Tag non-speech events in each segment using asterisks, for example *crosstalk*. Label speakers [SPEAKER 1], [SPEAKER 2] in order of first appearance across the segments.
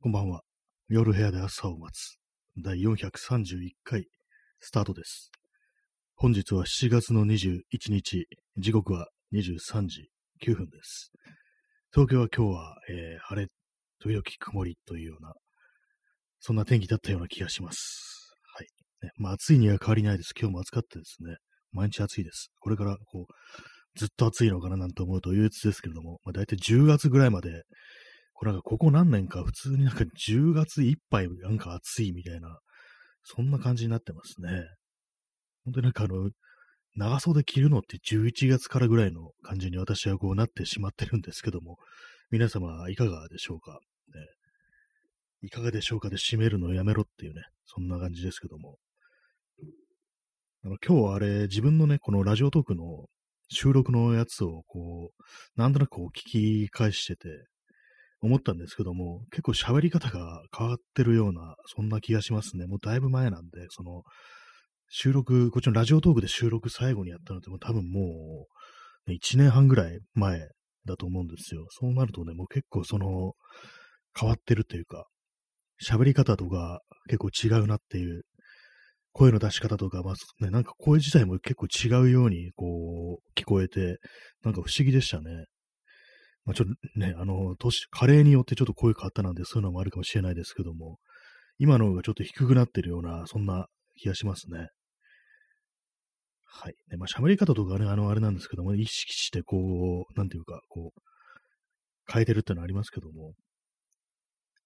[SPEAKER 1] こんばんは。夜部屋で朝を待つ。第431回スタートです。本日は7月の21日、時刻は23時9分です。東京は今日は、えー晴れ、時々曇りというような、そんな天気だったような気がします。はい。ね、まあ暑いには変わりないです。今日も暑かったですね。毎日暑いです。これからこう、ずっと暑いのかななんて思うと憂鬱ですけれども、まあ大体10月ぐらいまでこれなんかここ何年か普通になんか10月いっぱいなんか暑いみたいな、そんな感じになってますね。本当になんかあの、長袖着るのって11月からぐらいの感じに私はこうなってしまってるんですけども、皆様いかがでしょうか、ね、いかがでしょうかで締めるのやめろっていうね、そんな感じですけども。あの今日あれ、自分のね、このラジオトークの収録のやつをこう、なんとなくこう聞き返してて、思ったんですけども、結構喋り方が変わってるような、そんな気がしますね。もうだいぶ前なんで、その、収録、こっちのラジオトークで収録最後にやったのって、多分もう、ね、1年半ぐらい前だと思うんですよ。そうなるとね、もう結構その、変わってるというか、喋り方とか結構違うなっていう、声の出し方とか、まあね、なんか声自体も結構違うように、こう、聞こえて、なんか不思議でしたね。まあ、ちょっとね、あの、年、加齢によってちょっと声変わったなんで、そういうのもあるかもしれないですけども、今の方がちょっと低くなってるような、そんな気がしますね。はい。ね、まあ、喋り方とかね、あの、あれなんですけども、意識して、こう、なんていうか、こう、変えてるってのはありますけども、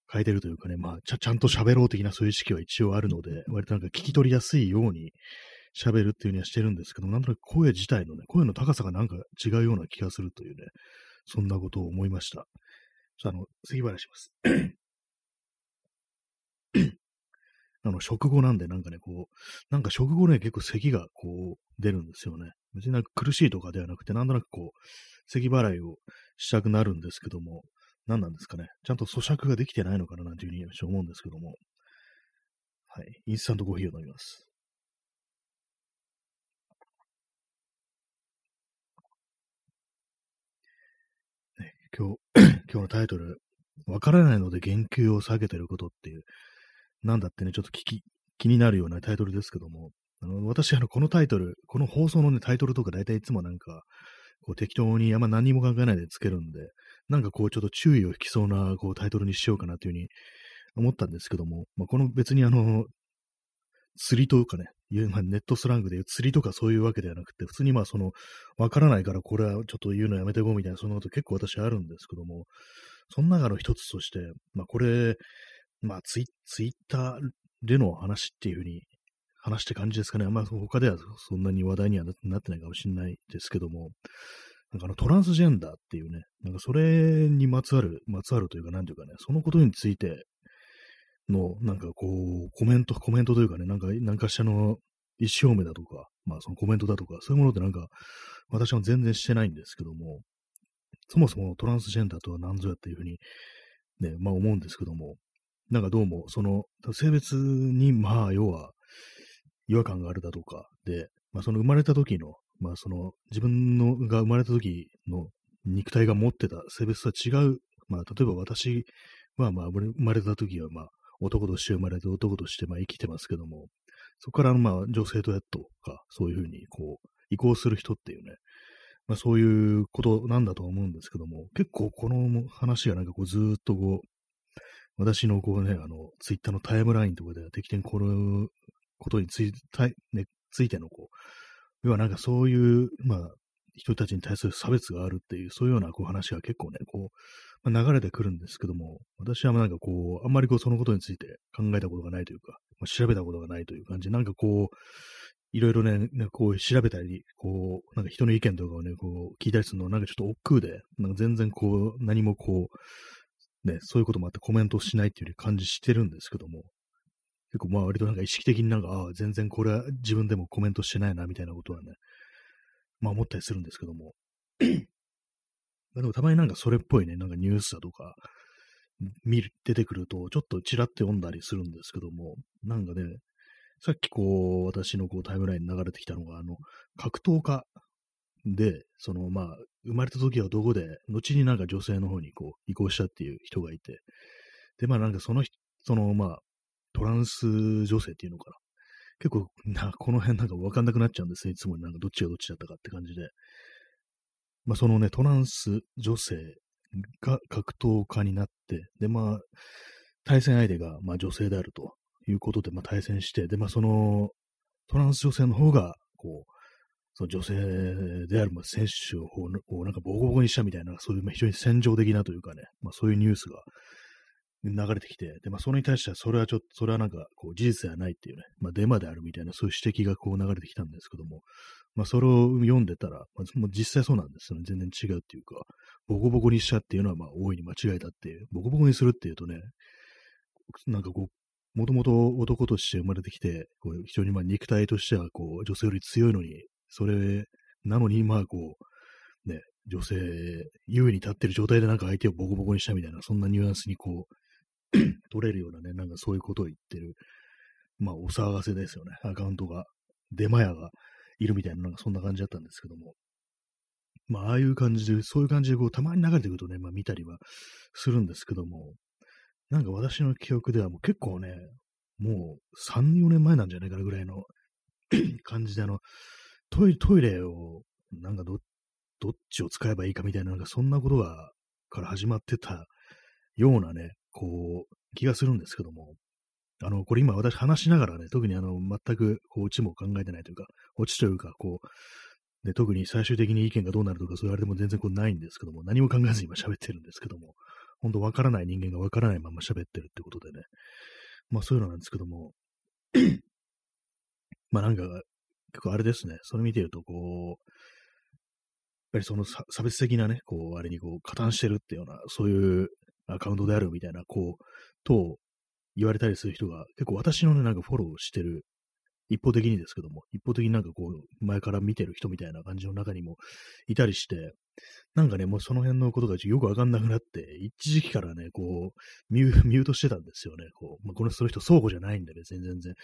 [SPEAKER 1] 変えてるというかね、まあ、ちゃ、ちゃんと喋ろう的なそういう意識は一応あるので、割となんか聞き取りやすいように喋るっていうにはしてるんですけども、なんとなく声自体のね、声の高さがなんか違うような気がするというね、そんなことを思いました。ちょっとあの、咳払いします。*coughs* あの、食後なんで、なんかね、こう、なんか食後ね、結構咳がこう、出るんですよね。別になんか苦しいとかではなくて、なんとなくこう、咳払いをしたくなるんですけども、何なんですかね。ちゃんと咀嚼ができてないのかななんていうふうに思うんですけども。はい。インスタントコーヒーを飲みます。ね、今日、*clears throat* 今日のタイトル、わからないので言及を下げてることっていう、なんだってね、ちょっと聞き、気になるようなタイトルですけども、あの私、あの、このタイトル、この放送のね、タイトルとか大体いつもなんか、こう適当にあんま何も考えないでつけるんで、なんかこうちょっと注意を引きそうなこうタイトルにしようかなというふうに思ったんですけども、まあ、この別にあの、釣りとかね、いうまあ、ネットスラングで言う釣りとかそういうわけではなくて、普通にまあその、わからないからこれはちょっと言うのやめていこうみたいな、そんなこと結構私あるんですけども、その中の一つとして、まあこれ、まあツイツイッターでの話っていうふうに話して感じですかね。あ他ではそんなに話題にはなってないかもしれないですけども、なんかあのトランスジェンダーっていうね、なんかそれにまつわる、まつわるというか、なんていうかね、そのことについての、なんかこう、コメント、コメントというかね、なんか、なんかしらの意思表明だとか、まあそのコメントだとか、そういうものってなんか、私は全然してないんですけども、そもそもトランスジェンダーとは何ぞやっていうふうに、ね、まあ思うんですけども、なんかどうも、その、性別に、まあ、要は、違和感があるだとか、で、まあその生まれた時の、まあその、自分のが生まれた時の肉体が持ってた性別とは違う、まあ例えば私は、まあ生まれた時は、まあ男として生まれて男としてまあ生きてますけども、そこからまあ女性とやっとか、そういうふうにこう、移行する人っていうね、まあそういうことなんだと思うんですけども、結構この話がなんかこうずっとこう、私のこうね、あの、ツイッターのタイムラインとかでは適当にこのことについて、ね、ついてのこう、要はなんかそういう、まあ、人たちに対する差別があるっていう、そういうようなこう話が結構ね、こう、まあ、流れてくるんですけども、私はなんかこう、あんまりこうそのことについて考えたことがないというか、まあ、調べたことがないという感じ、なんかこう、いろいろね、ねこう調べたり、こう、なんか人の意見とかをね、こう聞いたりするのはなんかちょっと億劫で、なんか全然こう、何もこう、ね、そういうこともあってコメントしないっていう感じしてるんですけども、結構まあ割となんか意識的になんか、ああ、全然これは自分でもコメントしてないなみたいなことはね、まあ思ったりするんですけども。*clears throat* まあでもたまになんかそれっぽいね、なんかニュースだとか、見る、出てくると、ちょっとちらって読んだりするんですけども、なんかね、さっきこう、私のこうタイムラインに流れてきたのが、あの、格闘家で、そのまあ、生まれた時はどこで、後になんか女性の方にこう移行したっていう人がいて、で、まあなんかその人、そのまあ、トランス女性っていうのかな。結構、な、この辺なんかわかんなくなっちゃうんですね。いつもなんかどっちがどっちだったかって感じで。まあそのね、トランス女性が格闘家になって、でまあ、対戦相手がまあ女性であるということで、まあ対戦して、でまあそのトランス女性の方が、こう、その女性である選手をなんかボコボコにしたみたいな、そういう非常に戦場的なというかね、まあ、そういうニュースが流れてきて、で、まあ、それに対しては、それはちょっと、それはなんか、こう、事実ではないっていうね、まあ、デマであるみたいな、そういう指摘がこう流れてきたんですけども、まあ、それを読んでたら、まあ、もう実際そうなんですよね。全然違うっていうか、ボコボコにしたっていうのは、まあ、大いに間違いだっていう、ボコボコにするっていうとね、なんかこう、もともと男として生まれてきて、こう非常にまあ肉体としてはこう女性より強いのに、それなのに、まあこう、ね、女性、優位に立ってる状態でなんか相手をボコボコにしたみたいな、そんなニュアンスにこう、*clears throat* 取れるようなね、なんかそういうことを言ってる、まあお騒がせですよね、アカウントが、出前屋がいるみたいな、なんかそんな感じだったんですけども。まあああいう感じで、そういう感じでこう、たまに流れてくるとね、まあ見たりはするんですけども、なんか私の記憶ではもう結構ね、もう3、4年前なんじゃないかなぐらいの *clears throat* 感じで、あの、トイレ、トイレを、なんかど、どっちを使えばいいかみたいな、なんかそんなことが、から始まってたようなね、こう、気がするんですけども、あの、これ今私話しながらね、特にあの、全く、こう、オチも考えてないというか、オチというか、こう、で、特に最終的に意見がどうなるとか、そう言われても全然こうないんですけども、何も考えずに今喋ってるんですけども、本当わからない人間がわからないまま喋ってるってことでね、まあそういうのなんですけども、*clears throat* まあなんか、結構あれですね、それ見てると、こう、やっぱりその差別的なね、こう、あれにこう、加担してるっていうような、そういうアカウントであるみたいな、こう、と言われたりする人が、結構私のね、なんかフォローしてる、一方的にですけども、一方的になんかこう、前から見てる人みたいな感じの中にもいたりして、なんかね、もうその辺のことがよくわかんなくなって、一時期からね、こう、ミュー *laughs* トしてたんですよね。こう、まあ、このその人倉庫じゃないんでね、全然全然。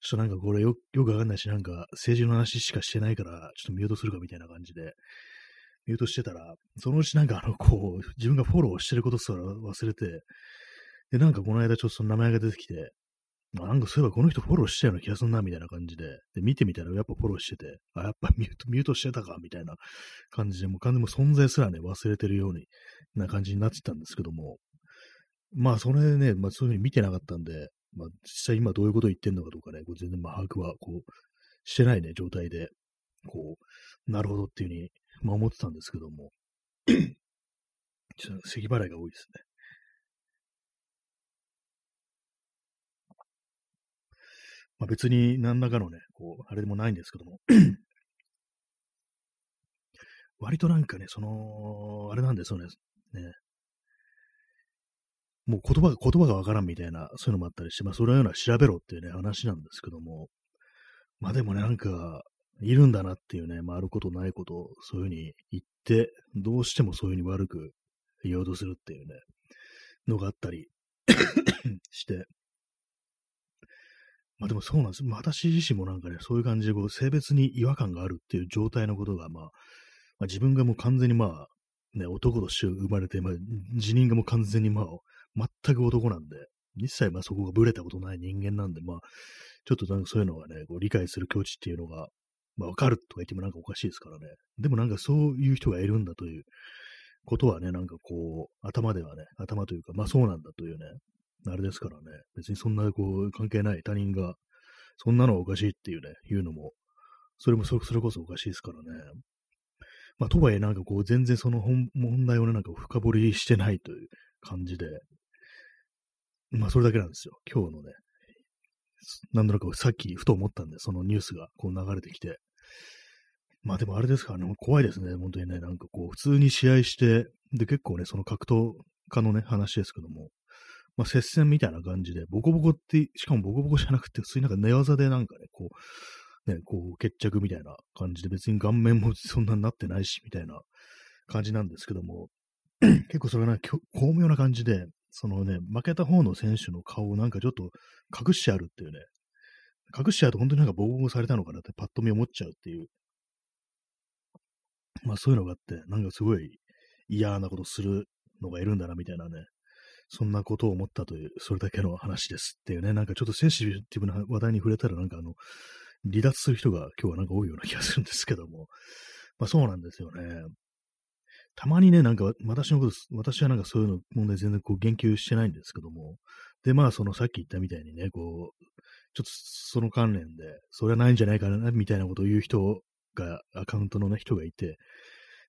[SPEAKER 1] ちょっとなんかこれよよくわかんないし、なんか政治の話しかしてないから、ちょっとミュートするかみたいな感じで、ミュートしてたら、そのうちなんかあの、こう、自分がフォローしてることすら忘れて、で、なんかこの間ちょっとその名前が出てきて、なんかそういえばこの人フォローしたような気がするな、みたいな感じで、で、見てみたらやっぱフォローしてて、あ、やっぱミュート、*laughs* ミュートしてたか、みたいな感じで、もう完全に存在すらね、忘れてるようにな感じになってたんですけども、まあ、それね、まあ、そういうふうに見てなかったんで、まあ、実際今どういうこと言ってんのかとかね、こう全然まあ把握は、こう、してないね、状態で、こう、なるほどっていうふうに、まあ思ってたんですけども、*clears throat* ちょっと咳払いが多いですね。まあ、別に何らかのね、こう、あれでもないんですけども *clears throat* 割となんかね、その、あれなんですよね、ね。もう言葉が、言葉がわからんみたいな、そういうのもあったりして、まあ、それはような調べろっていうね、話なんですけども、まあでもね、なんか、いるんだなっていうね、まあ、あることないことを、そういうふうに言って、どうしてもそういうふうに悪く言おうとするっていうね、のがあったり *coughs* して、まあでもそうなんです。私自身もなんかね、そういう感じでこう性別に違和感があるっていう状態のことが、まあ、まあ、自分がもう完全にまあ、ね、男として生まれて、まあ、辞任がもう完全にまあ、全く男なんで、一切まあそこがブレたことない人間なんで、まあ、ちょっとなんかそういうのがね、こう理解する境地っていうのが、まあわかるとか言ってもなんかおかしいですからね。でもなんかそういう人がいるんだということはね、なんかこう、頭ではね、頭というか、まあそうなんだというね、あれですからね、別にそんなこう関係ない他人が、そんなのはおかしいっていうね、言うのも、それもそれこそおかしいですからね。まあ、とはいえなんかこう全然その本問題をね、なんか深掘りしてないという感じで、まあそれだけなんですよ。今日のね、なんとなくさっきふと思ったんで、そのニュースがこう流れてきて。まあでもあれですからね、怖いですね、本当にね、なんかこう普通に試合して、で結構ね、その格闘家のね、話ですけども、まあ、接戦みたいな感じで、ボコボコって、しかもボコボコじゃなくて、普通になんか寝技でなんかね、こう、ね、こう決着みたいな感じで、別に顔面もそんなになってないし、みたいな感じなんですけども、*clears throat* 結構それが、ね、巧妙な感じで、そのね、負けた方の選手の顔をなんかちょっと隠してあるっていうね、隠しちゃうと本当になんかボコボコされたのかなってパッと見思っちゃうっていう、まあそういうのがあって、なんかすごい嫌なことするのがいるんだなみたいなね、そんなことを思ったという、それだけの話ですっていうね、なんかちょっとセンシティブな話題に触れたら、なんかあの、離脱する人が今日はなんか多いような気がするんですけども、まあそうなんですよね。たまにね、なんか私のこと、私はなんかそういうの問題全然こう言及してないんですけども、で、まあそのさっき言ったみたいにね、こう、ちょっとその関連で、それはないんじゃないかな、みたいなことを言う人が、アカウントのね、人がいて、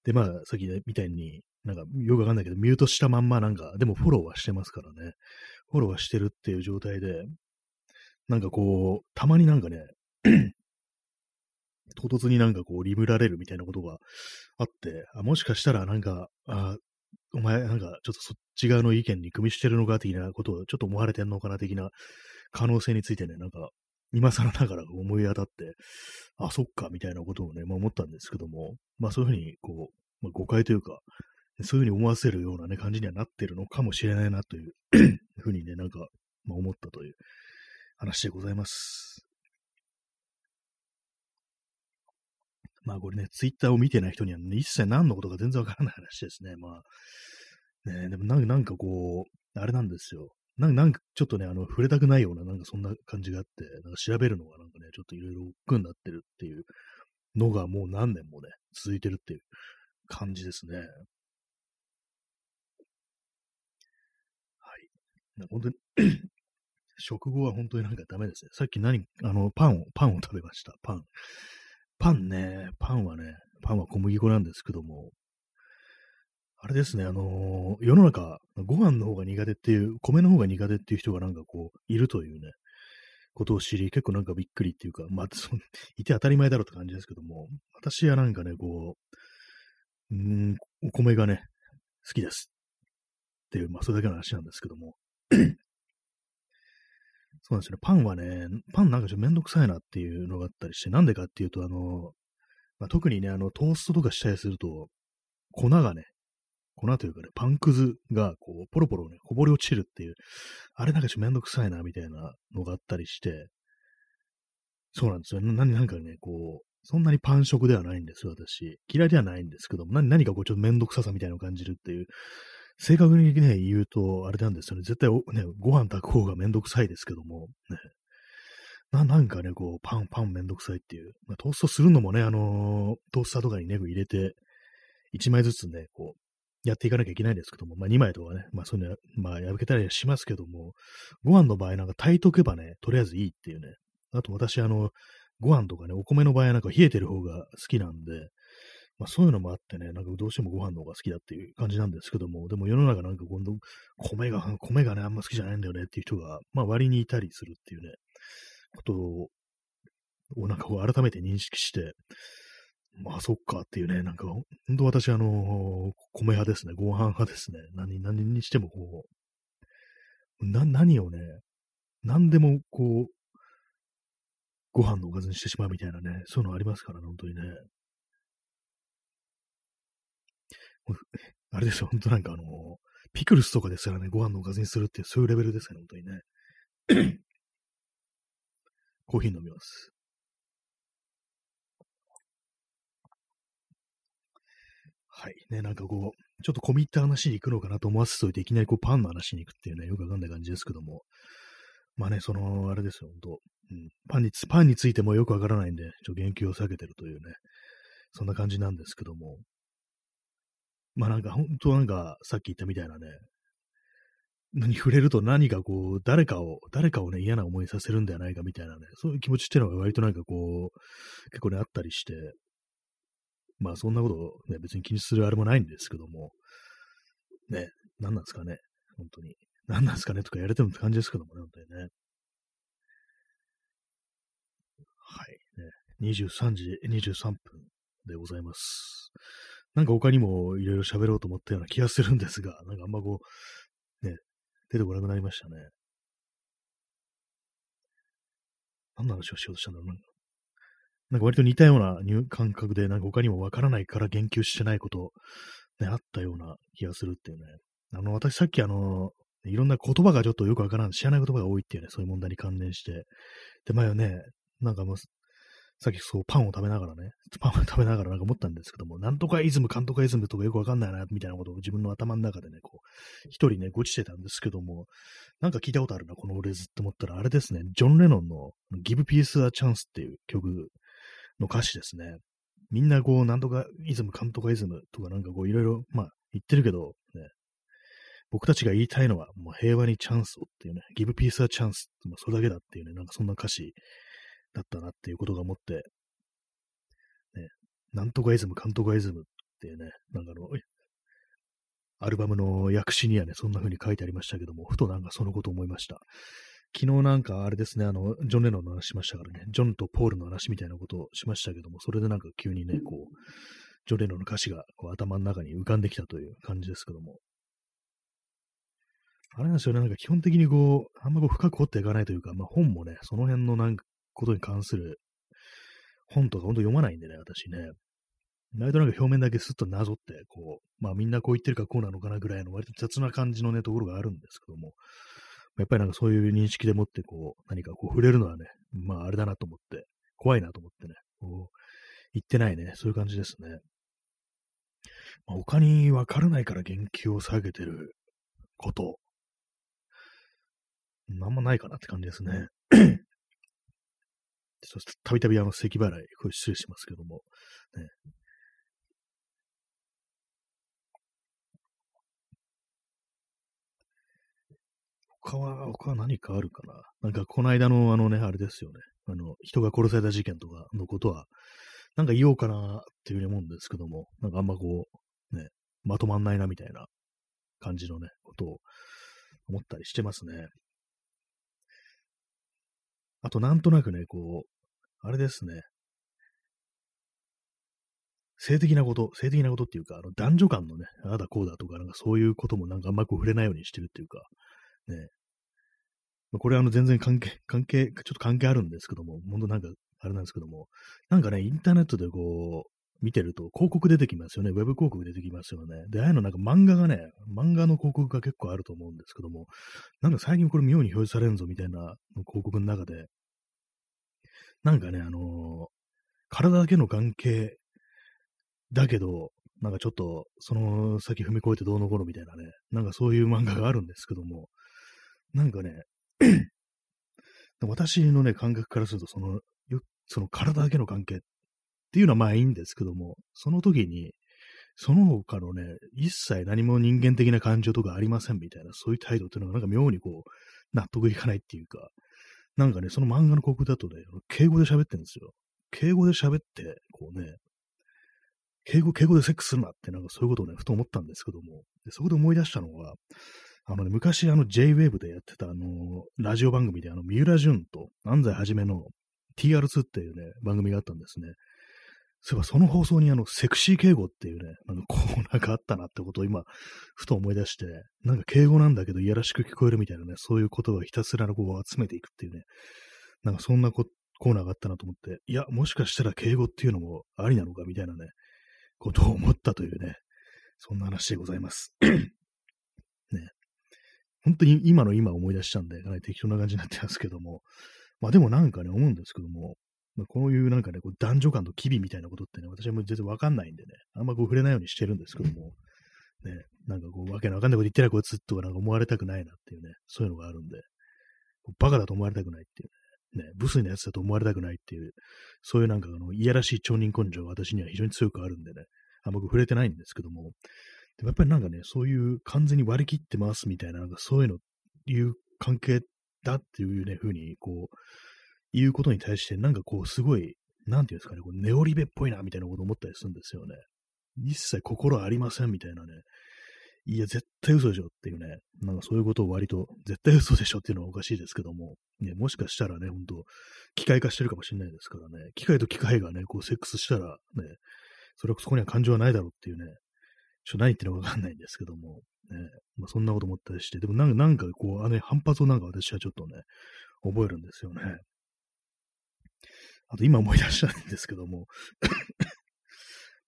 [SPEAKER 1] で、まあさっきねみたいに、なんかよくわかんないけど、ミュートしたまんまなんか、でもフォローはしてますからね、フォローはしてるっていう状態で、なんかこう、たまになんかね、唐突になんかこう、リムられるみたいなことがあって、あもしかしたらなんか、あお前なんかちょっとそっち側の意見に組みしてるのか的なことをちょっと思われてんのかな的な可能性についてね、なんか今更ながら思い当たって、あ、そっか、みたいなことをね、まあ思ったんですけども、まあそういうふうに、こう、まあ、誤解というか、そういうふうに思わせるようなね、感じにはなってるのかもしれないなというふうにね、なんか、まあ思ったという話でございます。まあこれね、ツイッターを見てない人には、ね、一切何のことか全然わからない話ですね。まあ、ね、でもなんかこう、あれなんですよ。なんかちょっとね、あの、触れたくないような、なんかそんな感じがあって、なんか調べるのがなんかね、ちょっといろいろ億劫になってるっていうのがもう何年もね、続いてるっていう感じですね。はい。本当に食後は本当になんかダメですね。さっき何、あの、パンを、パンを食べました。パン。パンね、パンはね、パンは小麦粉なんですけども、あれですね、あのー、世の中、ご飯の方が苦手っていう、米の方が苦手っていう人がなんかこう、いるというね、ことを知り、結構なんかびっくりっていうか、まあ、*laughs* そいて当たり前だろうって感じですけども、私はなんかね、こう、うん、お米がね、好きです。っていう、まあ、それだけの話なんですけども、そうなんですよね。パンはね、パンなんかちょっとめんどくさいなっていうのがあったりして、なんでかっていうと、あの、まあ、特にね、あの、トーストとかしたりすると、粉がね、粉というかね、パンくずが、こう、ポロポロね、こぼれ落ちるっていう、あれなんかちょっとめんどくさいな、みたいなのがあったりして、そうなんですよ。な、なんかね、こう、そんなにパン食ではないんですよ、私。嫌いではないんですけども、何かこう、ちょっとめんどくささみたいなのを感じるっていう、正確にね、言うと、あれなんですよね。絶対ね、ご飯炊く方がめんどくさいですけども、ね。な、なんかね、こう、パン、パンめんどくさいっていう。まあ、トーストするのもね、あのー、トースターとかにね、入れて、1枚ずつね、こう、やっていかなきゃいけないんですけども、まあ2枚とかね、まあそういうのまあ破けたりはしますけども、ご飯の場合なんか炊いとけばね、とりあえずいいっていうね。あと私あの、ご飯とかね、お米の場合はなんか冷えてる方が好きなんで、まあそういうのもあってね、なんかどうしてもご飯の方が好きだっていう感じなんですけども、でも世の中なんか今度、米が、米がね、あんま好きじゃないんだよねっていう人が、まあ割にいたりするっていうね、ことを、なんかこう改めて認識して、まあそっかっていうね、なんか、ほんと私あの、米派ですね、ご飯派ですね。何、何にしてもこう、な、何をね、何でもこう、ご飯のおかずにしてしまうみたいなね、そういうのありますからね、本当にね。*laughs* あれですよ、ほんとなんかあの、ピクルスとかですらね、ご飯のおかずにするっていう、そういうレベルですよね、本当にね。*coughs* コーヒー飲みます。はい。ね、なんかこう、ちょっと込み入った話に行くのかなと思わせといて、いきなりこうパンの話に行くっていうね、よくわかんない感じですけども。まあね、その、あれですよ、ほんと。うん、パンに、パンについてもよくわからないんで、ちょっと言及を避けてるというね、そんな感じなんですけども。まあなんか本当なんかさっき言ったみたいなね、に触れると何かこう、誰かを、誰かをね、嫌な思いさせるんではないかみたいなね、そういう気持ちっていうのが割となんかこう、結構ね、あったりして、まあそんなことね、別に気にするあれもないんですけども、ね、何なんですかね、本当に。何なんですかねとかやれてるって感じですけどもね、本当にね。はい、ね。23時23分でございます。なんか他にもいろいろ喋ろうと思ったような気がするんですが、*laughs* なんかあんまこう、ね、出てこなくなりましたね。何の話をしようとしたんだろうな。なんか割と似たような感覚で、なんか他にもわからないから言及してないこと、ね、あったような気がするっていうね。あの、私さっきあの、いろんな言葉がちょっとよくわからん、知らない言葉が多いっていうね、そういう問題に関連して。で、前はね、なんかもう、さっきそう、パンを食べながらね、パンを食べながらなんか思ったんですけども、なんとかイズム、かんとかイズムとかよくわかんないな、みたいなことを自分の頭の中でね、こう、一人ね、ごちしてたんですけども、なんか聞いたことあるな、このフレーズって思ったら、あれですね、ジョン・レノンの Give Peace a Chance っていう曲の歌詞ですね。みんなこう、なんとかイズム、かんとかイズムとかなんかこう、いろいろ、まあ、言ってるけど、ね、僕たちが言いたいのは、もう平和にチャンスをっていうね、Give Peace a Chance って、それだけだっていうね、なんかそんな歌詞だったなっていうことが思って、ね、なんとかイズム、かんとかイズムっていうね、なんかあの、アルバムの訳詞にはね、そんな風に書いてありましたけども、ふとなんかそのこと思いました。昨日なんかあれですね、あの、ジョン・レノンの話しましたからね、ジョンとポールの話みたいなことをしましたけども、それでなんか急にね、こう、ジョン・レノンの歌詞がこう頭の中に浮かんできたという感じですけども。あれなんですよね、なんか基本的にこう、あんまこう深く掘っていかないというか、まあ本もね、その辺のなんかことに関する本とかほんと読まないんでね、私ね。割となんか表面だけスッとなぞって、こう、まあみんなこう言ってるかこうなのかなぐらいの割と雑な感じのね、ところがあるんですけども、やっぱりなんかそういう認識でもってこう、何かこう触れるのはね、まああれだなと思って、怖いなと思ってね、こう、言ってないね、そういう感じですね。まあ、他にわからないから言及を下げてること、あんまないかなって感じですね。たびたびあの、咳払い、これ失礼しますけども、ね。他は、他は何かあるかななんか、この間のあのね、あれですよね。あの、人が殺された事件とかのことは、なんか言おうかなっていうふうに思うんですけども、なんかあんまこう、ね、まとまんないなみたいな感じのね、ことを思ったりしてますね。あと、なんとなくね、こう、あれですね。性的なこと、性的なことっていうか、あの男女間のね、あだこうだとか、なんかそういうこともなんかあんまこう触れないようにしてるっていうか、ね。まこれはあの全然関係、関係、ちょっと関係あるんですけども、本当なんか、あれなんですけども、なんかね、インターネットでこう、見てると広告出てきますよね。ウェブ広告出てきますよね。で、ああいうのなんか漫画がね、漫画の広告が結構あると思うんですけども、なんか最近これ妙に表示されるぞみたいな広告の中で、なんかね、あのー、体だけの関係だけど、なんかちょっと、その先踏み越えてどうのこうのみたいなね、なんかそういう漫画があるんですけども、なんかね、*clears throat* 私のね、感覚からすると、その、その体だけの関係っていうのはまあいいんですけども、その時に、その他のね、一切何も人間的な感情とかありませんみたいな、そういう態度っていうのがなんか妙にこう、納得いかないっていうか、なんかね、その漫画の広告だとね、敬語で喋ってるんですよ。敬語で喋って、こうね、敬語、敬語でセックスするなって、なんかそういうことをね、ふと思ったんですけども、でそこで思い出したのは、あのね、昔あの J-Wave でやってたあの、ラジオ番組であの、三浦淳と安西はじめの TR2 っていうね、番組があったんですね。そういえばその放送にあの、セクシー敬語っていうね、なんかコーナーがあったなってことを今、ふと思い出して、なんか敬語なんだけどいやらしく聞こえるみたいなね、そういうことをひたすらこう集めていくっていうね、なんかそんなコーナーがあったなと思って、いや、もしかしたら敬語っていうのもありなのかみたいなね、ことを思ったというね、そんな話でございます。*coughs* ね。本当に今の今思い出したんで、かなり適当な感じになってますけども、まあでもなんかね、思うんですけども、まあ、こういうなんかね、こう男女間と機微みたいなことってね、私はもう全然わかんないんでね、あんまこう触れないようにしてるんですけども、ね、なんかこう、わけのわかんないこと言ってないこいつとかなんか思われたくないなっていうね、そういうのがあるんで、バカだと思われたくないっていうね、ね、ブスなやつだと思われたくないっていう、そういうなんかあの、いやらしい町人根性が私には非常に強くあるんでね、あんま触れてないんですけども、でもやっぱりなんかね、そういう完全に割り切ってますみたいな、なんかそういうの、いう関係だっていうね、風に、こう、いうことに対して、なんかこう、すごい、なんていうんですかね、こうネオリベっぽいな、みたいなこと思ったりするんですよね。一切心ありません、みたいなね。いや、絶対嘘でしょっていうね、なんかそういうことを割と、絶対嘘でしょっていうのはおかしいですけども、ね、もしかしたらね、ほんと、機械化してるかもしれないですからね、機械と機械がね、こうセックスしたらね、それそこには感情はないだろうっていうね、ちょっと何言ってるのかわかんないんですけども、ね、まあ、そんなこと思ったりして、でもなんか、なんかこう、あの、反発をなんか私はちょっとね、覚えるんですよね。あと今思い出したんですけども。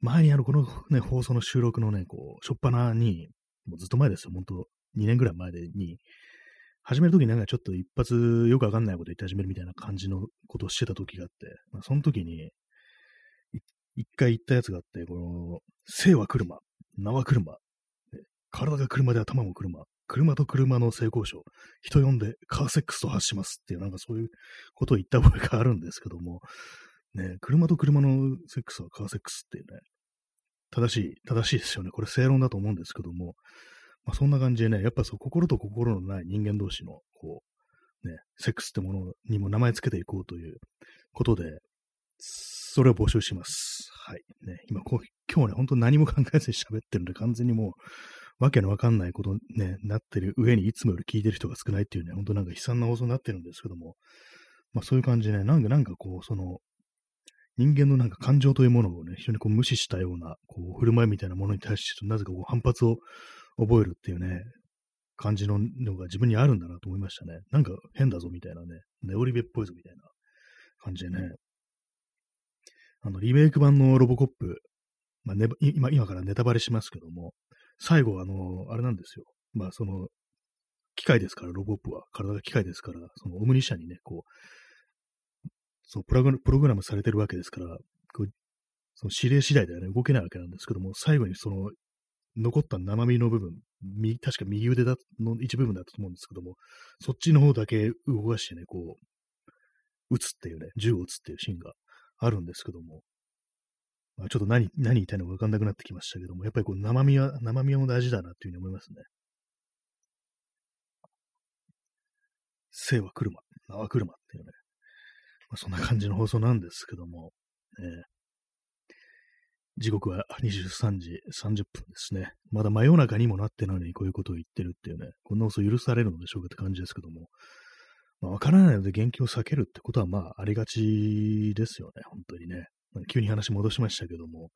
[SPEAKER 1] 前にあの、このね、放送の収録のね、こう、しょっぱなに、もうずっと前ですよ、本当2年ぐらい前でに、始めるときになんかちょっと一発よくわかんないこと言って始めるみたいな感じのことをしてた時があって、まあ、その時に、一回言ったやつがあって、この、生は車、名は車、体が車で頭も車、車と車の性交渉、人呼んでカーセックスと発しますっていう、なんかそういうことを言った覚えがあるんですけども、ね、車と車のセックスはカーセックスっていうね、正しい、正しいですよね。これ正論だと思うんですけども、まあ、そんな感じでね、やっぱそう、心と心のない人間同士の、こう、ね、セックスってものにも名前つけていこうということで、それを募集します。はい。ね、今こう、今日はね、本当何も考えずに喋ってるんで、完全にもう、わけのわかんないことね、なってる上にいつもより聞いてる人が少ないっていうね、本当なんか悲惨な放送になってるんですけども、まあそういう感じでね、なんかなんかこう、その、人間のなんか感情というものをね、非常にこう無視したような、こう、振る舞いみたいなものに対して、なぜかこう反発を覚えるっていうね、感じののが自分にあるんだなと思いましたね。なんか変だぞみたいなね、ネオリベっぽいぞみたいな感じでね。あの、リメイク版のロボコップ、まあね、今、今からネタバレしますけども、最後、あの、あれなんですよ。まあ、その、機械ですから、ロボップは。体が機械ですから、そのオムニシャにね、こう、そうプログラムされてるわけですから、こうその指令次第ではね、動けないわけなんですけども、最後にその残った生身の部分、確か右腕だの一部分だったと思うんですけども、そっちの方だけ動かしてね、こう、撃つっていうね、銃を撃つっていうシーンがあるんですけども、まあ、ちょっと何、何言いたいのかわかんなくなってきましたけども、やっぱりこう生身は、生身はも大事だなっていうふうに思いますね。生は車、名は車っていうね、まあ、そんな感じの放送なんですけども、ね、時刻は23時30分ですね。まだ真夜中にもなってないのにこういうことを言ってるっていうね、こんな放送許されるのでしょうかって感じですけども、まあ、わからないので元気を避けるってことはまあありがちですよね、本当にね。急に話戻しましたけども、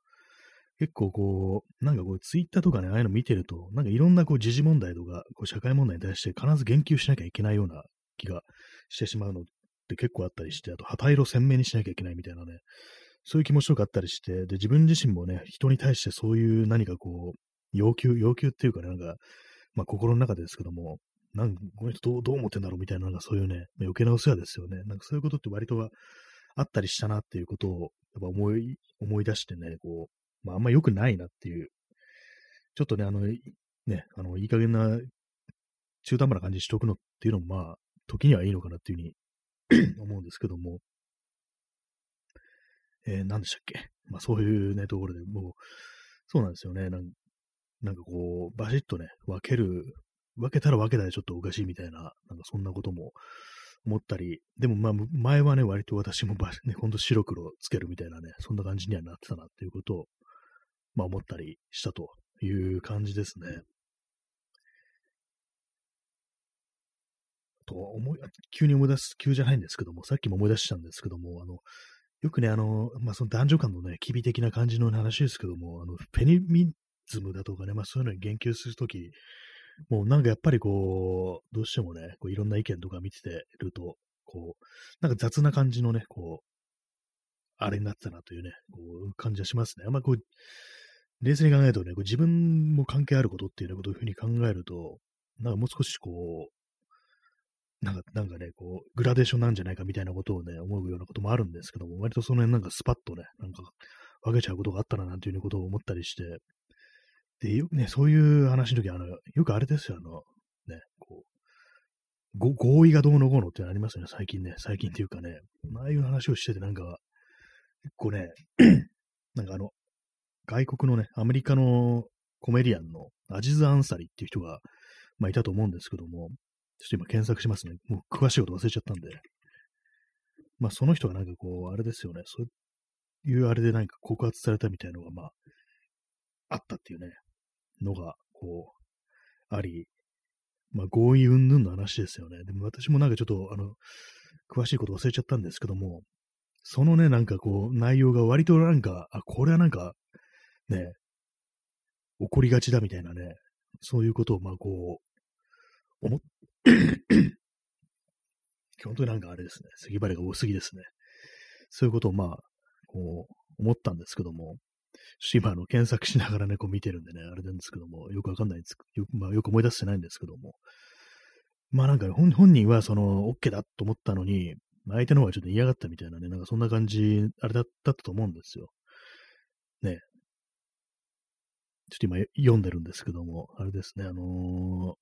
[SPEAKER 1] 結構こう、なんかこう、ツイッターとかね、ああいうの見てると、なんかいろんなこう、時事問題とか、こう、社会問題に対して必ず言及しなきゃいけないような気がしてしまうのって結構あったりして、あと、旗色鮮明にしなきゃいけないみたいなね、そういう気持ちとかあったりして、で、自分自身もね、人に対してそういう何かこう、要求、要求っていうかね、なんか、まあ心の中ですけども、なんこの人どうどう思ってんだろうみたいな、なんかそういうね、余計なお世話ですよね。なんかそういうことって割とはあったりしたなっていうことを、やっぱ思い、思い出してね、こう、まああんま良くないなっていう、ちょっとね、あの、ね、あの、いい加減な、中途半端な感じにしておくのっていうのも、まあ、時にはいいのかなっていうふうに *clears throat* 思うんですけども、えー、何でしたっけ？まあそういうね、ところでもう、そうなんですよね。なんなんかこう、バシッとね、分ける、分けたら分けたらちょっとおかしいみたいな、なんかそんなことも思ったり、でもまあ前はね、割と私もバね、ほんと白黒つけるみたいなね、そんな感じにはなってたなっていうことを、まあ思ったりしたという感じですね。と思い、急に思い出す、急じゃないんですけども、さっきも思い出したんですけども、あの、よくね、あの、まあ、その男女間のね、機微的な感じの話ですけども、あの、フェニミズムだとかね、まあ、そういうのに言及するとき、もうなんかやっぱりこう、どうしてもね、こういろんな意見とか見てると、こう、なんか雑な感じのね、こう、あれになってたなというね、こう、感じはしますね。あんまこう、冷静に考えるとね、こう自分も関係あることっていうようなことをふうに考えると、なんかもう少しこう、なんか、なんかね、こう、グラデーションなんじゃないかみたいなことをね、思うようなこともあるんですけども、割とその辺なんかスパッとね、なんか分けちゃうことがあったななんていうことを思ったりして、で、よくね、そういう話の時、あの、よくあれですよ、あの、ね、こう、合意がどうのこうのってありますよね、最近ね、最近っていうかね、ああいう話をしててなんか、結構ね、*clears throat* なんかあの、外国のね、アメリカのコメディアンのアジズ・アンサリっていう人が、まあ、いたと思うんですけども、ちょっと今検索しますね。もう詳しいこと忘れちゃったんで。まあその人がなんかこう、あれですよね。そういうあれでなんか告発されたみたいなのがまあ、あったっていうね、のがこう、あり、まあ合意云々の話ですよね。でも私もなんかちょっとあの、詳しいこと忘れちゃったんですけども、そのね、なんかこう、内容が割となんか、あ、これはなんか、ね、起こりがちだみたいなね、そういうことをまあこう、思っ *coughs* 本当になんかあれですね、咳払いが多すぎですね。そういうことをまあ、こう、思ったんですけども、今、あの、検索しながらね、こう見てるんでね、あれなんですけども、よくわかんないですよく、まあ、よく思い出してないんですけども、まあなんか本本人はその OK だと思ったのに、相手の方がちょっと嫌がったみたいなね、なんかそんな感じ、あれだったと思うんですよ。ね。ちょっと今読んでるんですけども、あれですね、あのー、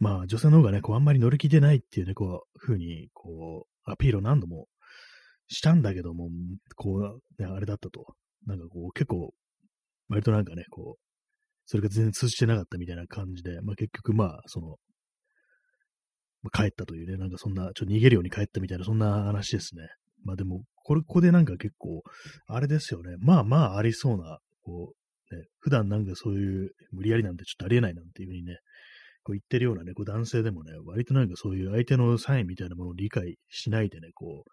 [SPEAKER 1] まあ女性の方がね、こうあんまり乗り気でないっていうね、こう、ふうに、こう、アピールを何度もしたんだけども、こう、ね、あれだったと。なんかこう、結構、割となんかね、こう、それが全然通じてなかったみたいな感じで、まあ結局まあ、その、まあ、帰ったというね、なんかそんな、ちょっと逃げるように帰ったみたいな、そんな話ですね。まあでも、これ、ここでなんか結構、あれですよね。まあまあありそうな、こう、ね、普段なんかそういう無理やりなんてちょっとありえないなんていうふうにね、こう言ってるようなね、こう男性でもね、割となんかそういう相手のサインみたいなものを理解しないでね、こう、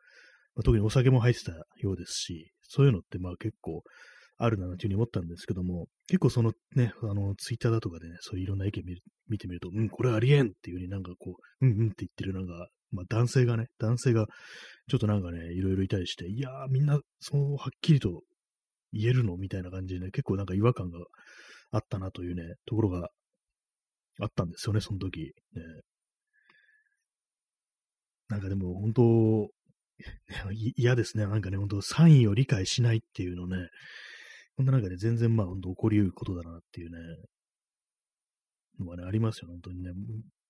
[SPEAKER 1] まあ、特にお酒も入ってたようですし、そういうのってまあ結構あるなというふうに思ったんですけども、結構そのね、あの、ツイッターだとかでね、そういういろんな意見見見てみると、うん、これありえんっていうふうになんかこう、うんうんって言ってるなんか、まあ男性がね、男性がちょっとなんかね、いろいろいたりして、いやーみんなそうはっきりと言えるのみたいな感じでね、結構なんか違和感があったなというね、ところがあったんですよね、その時。ね、なんかでも本当、*laughs* 嫌ですね。なんかね、本当サインを理解しないっていうのね、ほんとなんかね、全然まあ本当起こり得ることだなっていうね、のがね、ありますよ、本当にね。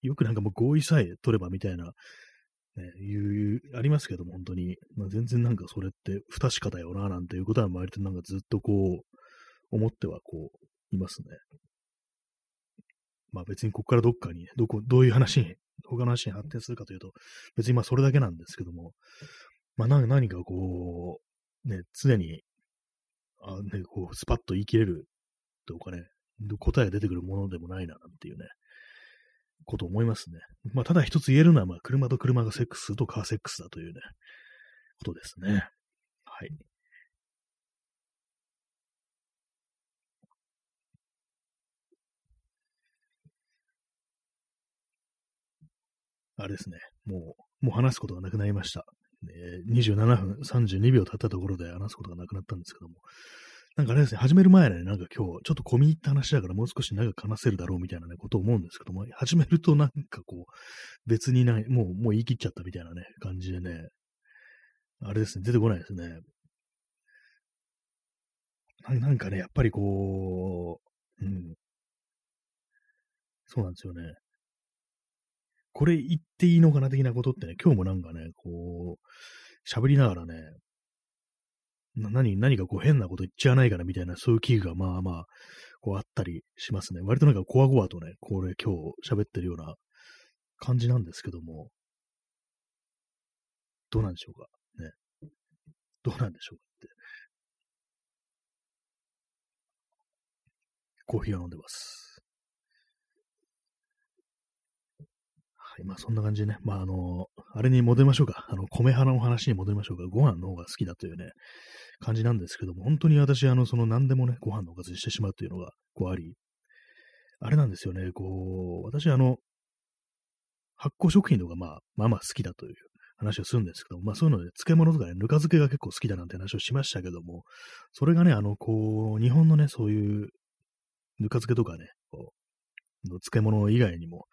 [SPEAKER 1] よくなんかもう合意さえ取ればみたいな、ね、いう、ありますけども、本当に。まあ、全然なんかそれって不確かだよな、なんていうことは割となんかずっとこう、思ってはこう、いますね。まあ別にここからどっかに、どこ、どういう話に、他の話に発展するかというと、別にまあそれだけなんですけども、まあ何かこう、ね、常に、あね、こう、スパッと言い切れるとかね、答えが出てくるものでもないな、なんていうね、こと思いますね。まあただ一つ言えるのは、まあ車と車がセックスするとカーセックスだというね、ことですね。はい。あれですね。もう、もう話すことがなくなりました。え27分32秒経ったところで話すことがなくなったんですけども。なんかあれですね、始める前ね、なんか今日、ちょっと込み入った話だからもう少し長く話せるだろうみたいなね、ことを思うんですけども、始めるとなんかこう、別にない、もう、もう言い切っちゃったみたいなね、感じでね、あれですね、出てこないですね。なんかね、やっぱりこう、うん。そうなんですよね。これ言っていいのかな的なことってね、今日もなんかね、こう、喋りながらね、な何、何かこう変なこと言っちゃわないかなみたいな、そういう危惧がまあまあ、こうあったりしますね。割となんかこわごわとね、これ今日喋ってるような感じなんですけども、どうなんでしょうか？ね。どうなんでしょうかって。コーヒーを飲んでます。はい。まあ、そんな感じでね。まあ、あの、あれに戻りましょうか。あの、米派の話に戻りましょうか。ご飯の方が好きだというね、感じなんですけども、本当に私、あの、その何でもね、ご飯のおかずにしてしまうというのが、こうあり、あれなんですよね、こう、私、あの、発酵食品とか、まあ、まあまあ好きだという話をするんですけども、まあそういうので、漬物とかね、ぬか漬けが結構好きだなんて話をしましたけども、それがね、あの、こう、日本のね、そういう、ぬか漬けとかね、こう、の漬物以外にも、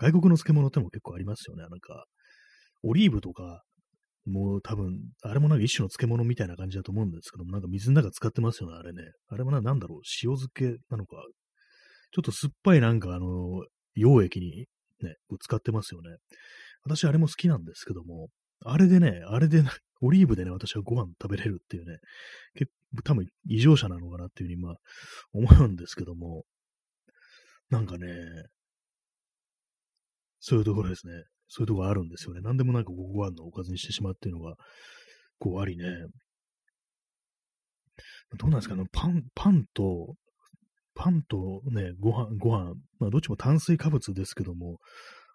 [SPEAKER 1] 外国の漬物っても結構ありますよね。なんか、オリーブとか、もう多分、あれもなんか一種の漬物みたいな感じだと思うんですけども、なんか水の中使ってますよね、あれね。あれもなんだろう、塩漬けなのか、ちょっと酸っぱいなんかあの、溶液にね、使ってますよね。私あれも好きなんですけども、あれでね、あれで、*laughs* オリーブでね、私はご飯食べれるっていうね、結構多分異常者なのかなっていうふうに、まあ、思うんですけども、なんかね、そういうところですね。そういうところあるんですよね。何でもなんかご飯のおかずにしてしまうっていうのが、こうありね。どうなんですか？ね、パン、パンと、パンとね、ご飯、ご飯、まあどっちも炭水化物ですけども、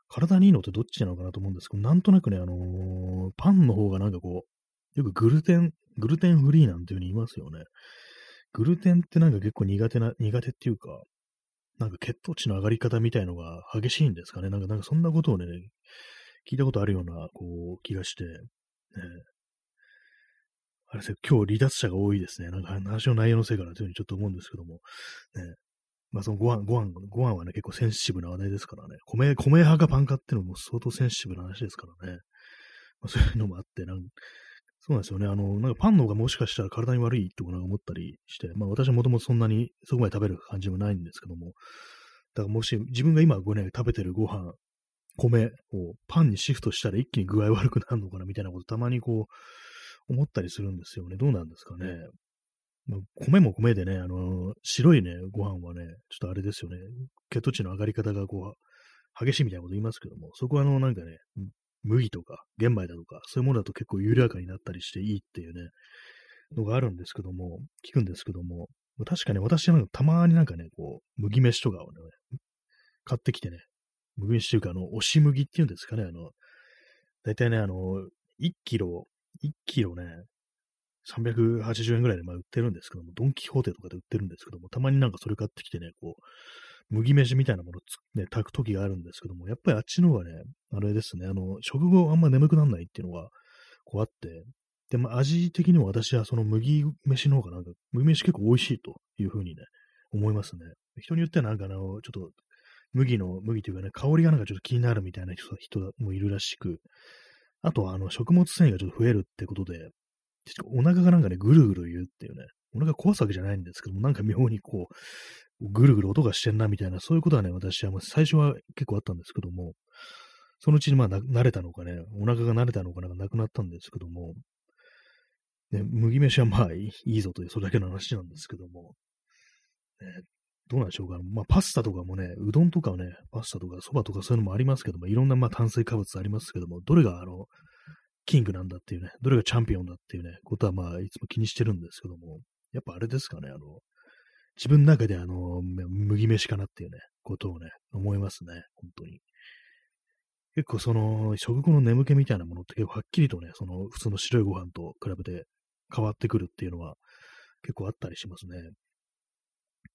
[SPEAKER 1] 体にいいのってどっちなのかなと思うんですけど、なんとなくね、あのー、パンの方がなんかこう、よくグルテン、グルテンフリーなんていう風に言いますよね。グルテンってなんか結構苦手な、苦手っていうか、なんか血糖値の上がり方みたいのが激しいんですかね？なんか、なんかそんなことをね、聞いたことあるような、こう、気がして、ね、あれです今日離脱者が多いですね。なんか話の内容のせいかなというふうにちょっと思うんですけども、ね、まあそのご飯、ご飯、ご飯はね、結構センシティブな話題ですからね。米、米派かパンかっていうのも相当センシティブな話ですからね。まあ、そういうのもあって、なんそうなんですよね。あの、なんかパンの方がもしかしたら体に悪いとか思ったりして、まあ私はもともとそんなにそこまで食べる感じもないんですけども、だからもし自分が今ごね、食べてるご飯、米をパンにシフトしたら一気に具合悪くなるのかなみたいなことたまにこう思ったりするんですよね。どうなんですかね。まあ、米も米でね、あの、白いね、ご飯はね、ちょっとあれですよね、血糖値の上がり方がこう、激しいみたいなこと言いますけども、そこはあの、なんかね、麦とか玄米だとか、そういうものだと結構緩やかになったりしていいっていうね、のがあるんですけども、聞くんですけども、確かに私はたまになんかね、こう、麦飯とかをね、買ってきてね、麦飯というか、あの、押し麦っていうんですかね、あの、だいたいね、あの、1キロ、1キロね、380円ぐらいでま売ってるんですけども、ドンキホーテとかで売ってるんですけども、たまになんかそれ買ってきてね、こう、麦飯みたいなものをね、炊く時があるんですけども、やっぱりあっちの方がね、あれですね、あの、食後あんま眠くならないっていうのが、こうあって、で、まあ味的にも私はその麦飯の方がなんか、麦飯結構美味しいというふうにね、思いますね。人によってはなんかあの、ちょっと、麦の、麦というかね、香りがなんかちょっと気になるみたいな人もいるらしく、あとはあの、食物繊維がちょっと増えるってことで、お腹がなんかね、ぐるぐる言うっていうね、お腹壊すわけじゃないんですけども、なんか妙にこう、ぐるぐる音がしてんなみたいな、そういうことはね、私は最初は結構あったんですけども、そのうちにまあ慣れたのかね、お腹が慣れたのかなんかなくなったんですけども、ね、麦飯はまあいいぞという、それだけの話なんですけども、ね、どうなんでしょうか。まあ、パスタとかもね、うどんとかね、パスタとかそばとかそういうのもありますけども、いろんなまあ炭水化物ありますけども、どれがあの、キングなんだっていうね、どれがチャンピオンだっていうね、ことはまあ、いつも気にしてるんですけども、やっぱあれですかね、あの、自分の中であの、麦飯かなっていうね、ことをね、思いますね、本当に。結構その、食後の眠気みたいなものって結構はっきりとね、その普通の白いご飯と比べて変わってくるっていうのは結構あったりしますね。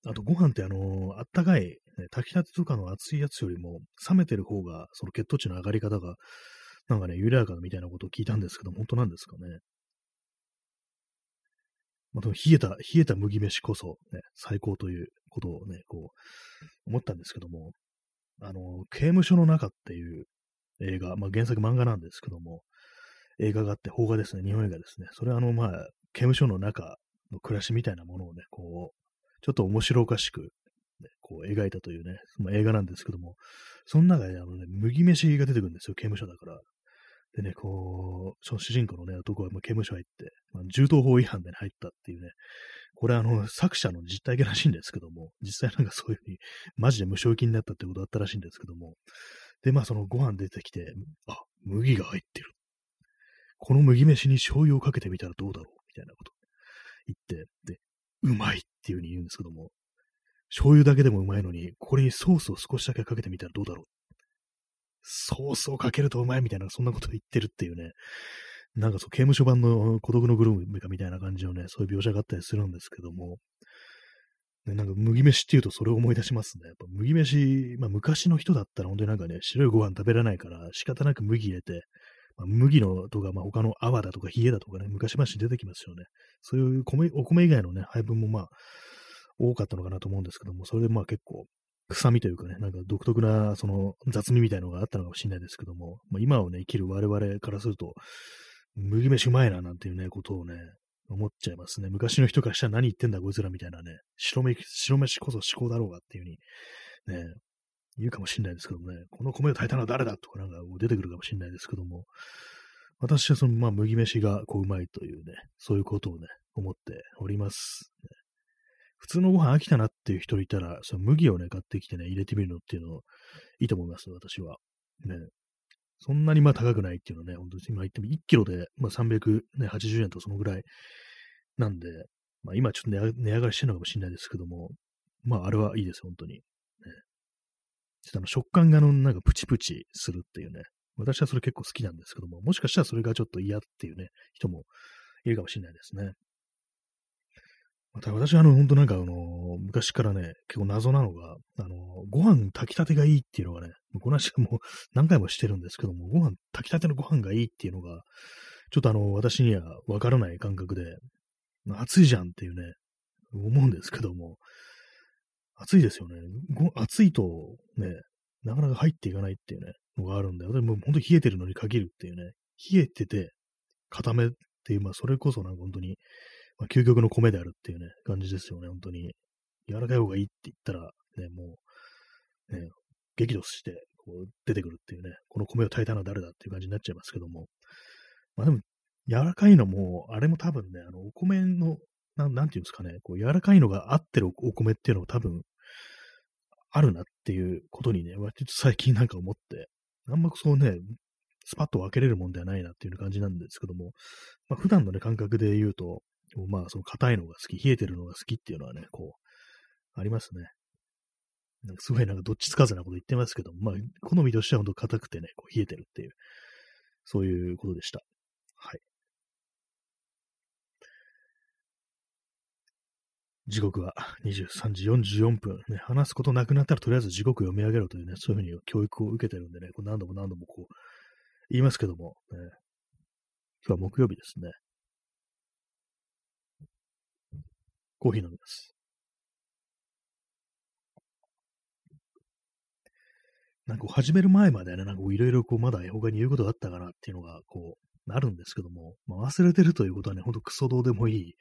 [SPEAKER 1] あとご飯ってあの、あったかい、ね、炊きたてとかの熱いやつよりも冷めてる方が、その血糖値の上がり方がなんかね、緩やかみたいなことを聞いたんですけど、本当なんですかね。まあ、でも冷えた、冷えた麦飯こそ、ね、最高ということをね、こう、思ったんですけども、あの、刑務所の中っていう映画、まあ、原作漫画なんですけども、映画があって、邦画ですね、日本映画ですね。それはあの、まあ、刑務所の中の暮らしみたいなものをね、こう、ちょっと面白おかしく、ね、こう描いたというね、その映画なんですけども、その中であのね、麦飯が出てくるんですよ、刑務所だから。でね、こう、その主人公のね、男はもう刑務所入って、まあ、銃刀法違反で、ね、入ったっていうね、これあの、作者の実体験らしいんですけども、実際なんかそういうふうに、マジで無償金になったってことだったらしいんですけども、で、まあそのご飯出てきて、あ、麦が入ってる。この麦飯に醤油をかけてみたらどうだろうみたいなこと言って、で、うまいっていうふうに言うんですけども、醤油だけでもうまいのに、これにソースを少しだけかけてみたらどうだろうソースをかけるとうまいみたいな、そんなこと言ってるっていうね。なんかそう、刑務所版の孤独のグルームかみたいな感じのね、そういう描写があったりするんですけども、ね、なんか麦飯っていうとそれを思い出しますね。やっぱ麦飯、まあ昔の人だったら本当になんかね、白いご飯食べられないから仕方なく麦入れて、まあ、麦のとか、まあ他の泡だとか冷えだとかね、昔々出てきますよね。そういう米、お米以外のね、配分もまあ多かったのかなと思うんですけども、それでまあ結構臭みというかね、なんか独特な、その雑味みたいなのがあったのかもしれないですけども、まあ、今をね、生きる我々からすると、麦飯うまいななんていうね、ことをね、思っちゃいますね。昔の人からしたら何言ってんだこいつらみたいなね、白飯、白飯こそ思考だろうがっていうふうに、ね、言うかもしれないですけどもね、この米を炊いたのは誰だとかなんか出てくるかもしれないですけども、私はその、まあ、麦飯がこううまいというね、そういうことをね、思っております。ね、普通のご飯飽きたなっていう人いたら、その麦をね、買ってきてね、入れてみるのっていうのいいと思います、私は。ね。そんなにまあ高くないっていうのね、本当に今言っても1キロで、まあ、380円とそのぐらいなんで、まあ今ちょっと値上がりしてるのかもしれないですけども、まああれはいいです、本当に。ね、ちょっとあの食感があのなんかプチプチするっていうね、私はそれ結構好きなんですけども、もしかしたらそれがちょっと嫌っていうね、人もいるかもしれないですね。また私あの、本当なんかあの、昔からね、結構謎なのが、あの、ご飯炊きたてがいいっていうのがね、この話もう *laughs* 何回もしてるんですけども、ご飯、炊きたてのご飯がいいっていうのが、ちょっとあの、私にはわからない感覚で、暑いじゃんっていうね、思うんですけども、暑いですよね。暑いとね、なかなか入っていかないっていうね、のがあるんで、でも本当冷えてるのに限るっていうね、冷えてて、固めっていう、まあそれこそなんか本当に、まあ、究極の米であるっていうね、感じですよね、本当に。柔らかい方がいいって言ったら、ね、もう、ね、激怒して、こう、出てくるっていうね、この米を炊いたのは誰だっていう感じになっちゃいますけども。まあでも、柔らかいのも、あれも多分ね、あの、お米の、なん、なんていうんですかね、こう、柔らかいのが合ってるお米っていうのも多分、あるなっていうことにね、割と最近なんか思って、あんまそうね、スパッと分けれるもんではないなっていう感じなんですけども、まあ、普段のね、感覚で言うと、まあ、その硬いのが好き、冷えてるのが好きっていうのはね、こう、ありますね。なんかすごいなんかどっちつかずなこと言ってますけど、まあ、好みとしては本当硬くてね、こう冷えてるっていう、そういうことでした。はい。時刻は23時44分、ね、話すことなくなったらとりあえず時刻読み上げろというね、そういうふうに教育を受けてるんでね、こう何度も何度もこう言いますけども、ね、今日は木曜日ですね。コーヒー飲みます。なんか始める前までね、なんかいろいろこうまだ他に言うことがあったかなっていうのがこうあるんですけども、まあ、忘れてるということはね、ほんとクソどうでもいい、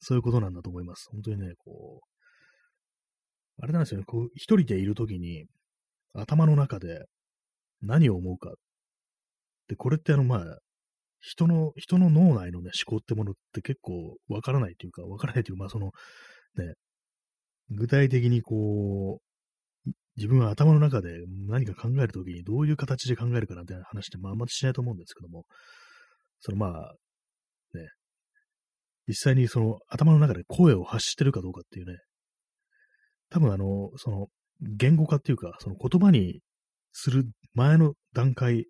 [SPEAKER 1] そういうことなんだと思います。本当にね、こう、あれなんですよね、こう、一人でいるときに、頭の中で何を思うか。で、これってあの、まあ、人の、人の脳内のね、思考ってものって結構わからないというか、わからないというか、まあその、ね、具体的にこう、自分は頭の中で何か考えるときにどういう形で考えるかなんて話って、まああんまりしないと思うんですけども、そのまあ、ね、実際にその頭の中で声を発してるかどうかっていうね、多分あの、その言語化っていうか、その言葉にする前の段階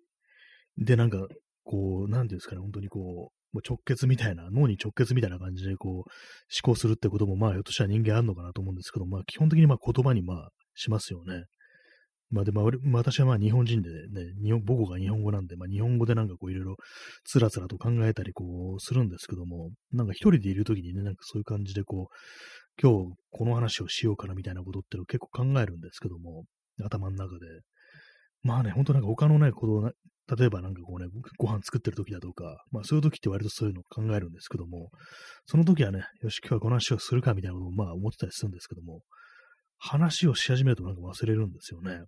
[SPEAKER 1] でなんか、こう、なんていうんですかね、本当にこう、もう直結みたいな、脳に直結みたいな感じでこう、思考するってことも、まあ、ひょっとしたら人間あるのかなと思うんですけど、まあ、基本的にまあ言葉にまあ、しますよね。まあでも、私はまあ日本人でね、日本母語が日本語なんで、まあ日本語でなんかこういろいろつらつらと考えたりこうするんですけども、なんか一人でいるときにね、なんかそういう感じでこう、今日この話をしようかなみたいなことってのを結構考えるんですけども、頭の中で。まあね、ほんとなんか他のないこと例えばなんかこうね、ご飯作ってる時だとか、まあそういう時って割とそういうのを考えるんですけども、その時はね、よし、今日はこの話をするかみたいなことをまあ思ってたりするんですけども、話をし始めるとなんか忘れるんですよね。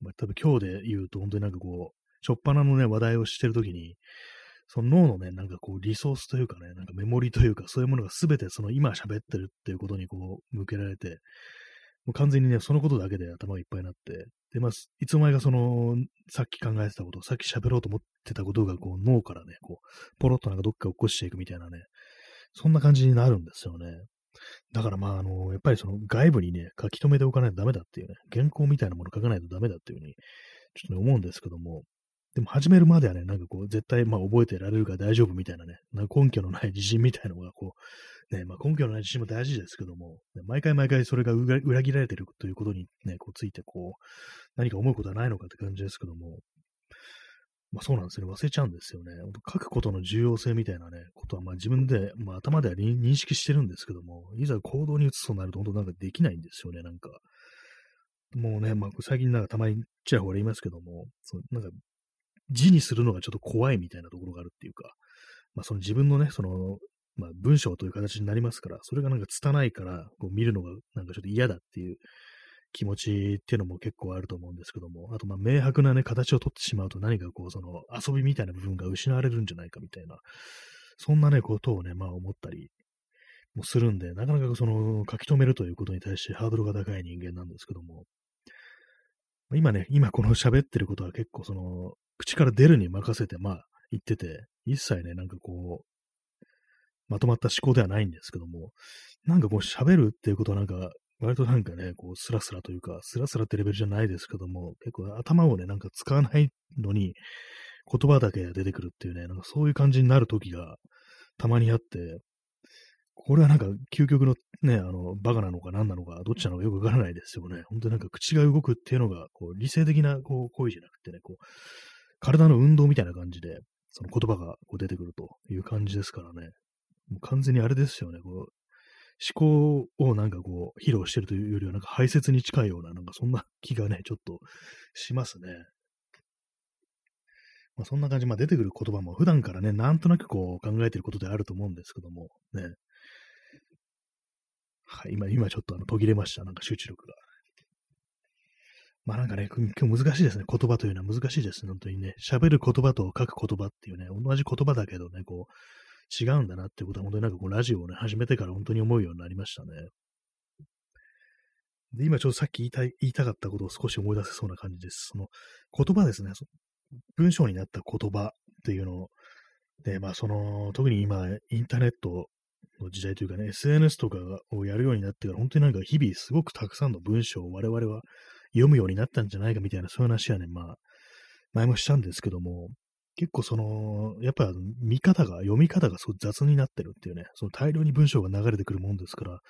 [SPEAKER 1] まあ、多分今日で言うと本当になんかこう、しょっぱなのね、話題をしてるときに、その脳のね、なんかこう、リソースというかね、なんかメモリというか、そういうものがすべてその今喋ってるっていうことにこう、向けられて、もう完全にね、そのことだけで頭がいっぱいになって、で、まあ、いつお前がその、さっき考えてたこと、さっき喋ろうと思ってたことが、こう、脳からね、こう、ポロッとなんかどっか起こしていくみたいなね、そんな感じになるんですよね。だからまあ、あの、やっぱりその外部にね、書き留めておかないとダメだっていうね、原稿みたいなもの書かないとダメだっていうふうに、ちょっとね、思うんですけども、でも始めるまではね、なんかこう、絶対まあ覚えてられるから大丈夫みたいなね、な根拠のない自信みたいなのがこう、ね、まあ根拠のない自信も大事ですけども、毎回毎回それが裏切られてるということにね、こうついてこう、何か思うことはないのかって感じですけども、まあそうなんですね。忘れちゃうんですよね。書くことの重要性みたいなね、ことはまあ自分で、まあ頭では認識してるんですけども、いざ行動に移すとなると本当なんかできないんですよね、なんか。もうね、まあ最近なんかたまにちらほら言いますけども、そうなんか字にするのがちょっと怖いみたいなところがあるっていうか、まあその自分のね、その、まあ文章という形になりますから、それがなんか拙いから、こう見るのがなんかちょっと嫌だっていう気持ちっていうのも結構あると思うんですけども、あと、まあ、明白なね、形をとってしまうと何かこう、その遊びみたいな部分が失われるんじゃないかみたいな、そんなね、ことをね、まあ思ったりもするんで、なかなかその書き留めるということに対してハードルが高い人間なんですけども、今ね、今この喋ってることは結構その、口から出るに任せて、まあ言ってて、一切ね、なんかこう、まとまった思考ではないんですけども、なんかこう喋るっていうことはなんか割となんかね、こう、スラスラというか、スラスラってレベルじゃないですけども、結構頭をね、なんか使わないのに、言葉だけ出てくるっていうね、なんかそういう感じになる時がたまにあって、これはなんか究極のね、あの、バカなのか何なのか、どっちなのかよくわからないですよね。本当になんか口が動くっていうのが、こう、理性的なこう行為じゃなくてね、こう、体の運動みたいな感じで、その言葉がこう出てくるという感じですからね。もう完全にあれですよね、こう思、考をなんかこう、披露してるというよりは、なんか排泄に近いような、なんかそんな気がね、ちょっとしますね。まあ、そんな感じ、まあ、出てくる言葉も普段からね、なんとなくこう考えてることであると思うんですけども、ね。はい、今、今ちょっとあの途切れました。なんか集中力が。まあなんかね、今日難しいですね。言葉というのは難しいですね。本当にね。喋る言葉と書く言葉っていうね、同じ言葉だけどね、こう、違うんだなっていうことは、本当になんかこう、ラジオをね、始めてから本当に思うようになりましたね。で、今ちょっとさっき言いたい、言いたかったことを少し思い出せそうな感じです。その言葉ですね。文章になった言葉っていうのをで、まあその、特に今、インターネットの時代というかね、SNS とかをやるようになってから、本当になんか日々すごくたくさんの文章を我々は読むようになったんじゃないかみたいな、そういう話はね、まあ、前もしたんですけども、結構その、やっぱ見方が、読み方がすごい雑になってるっていうね、その大量に文章が流れてくるもんですから、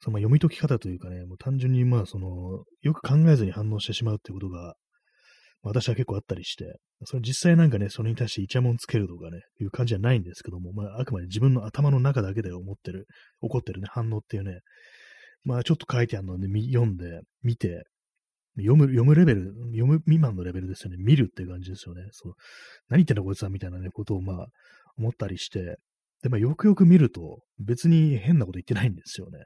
[SPEAKER 1] その読み解き方というかね、もう単純にまあその、よく考えずに反応してしまうっていうことが、私は結構あったりして、それ実際なんかね、それに対してイチャモンつけるとかね、いう感じじゃないんですけども、まああくまで自分の頭の中だけで思ってる、起こってるね、反応っていうね、まあちょっと書いてあるので、読んで、見て、読む、読むレベル、読む未満のレベルですよね。見るっていう感じですよね。そう。何言ってんだこいつはみたいなね、ことをまあ、思ったりして、で、まあ、よくよく見ると、別に変なこと言ってないんですよね。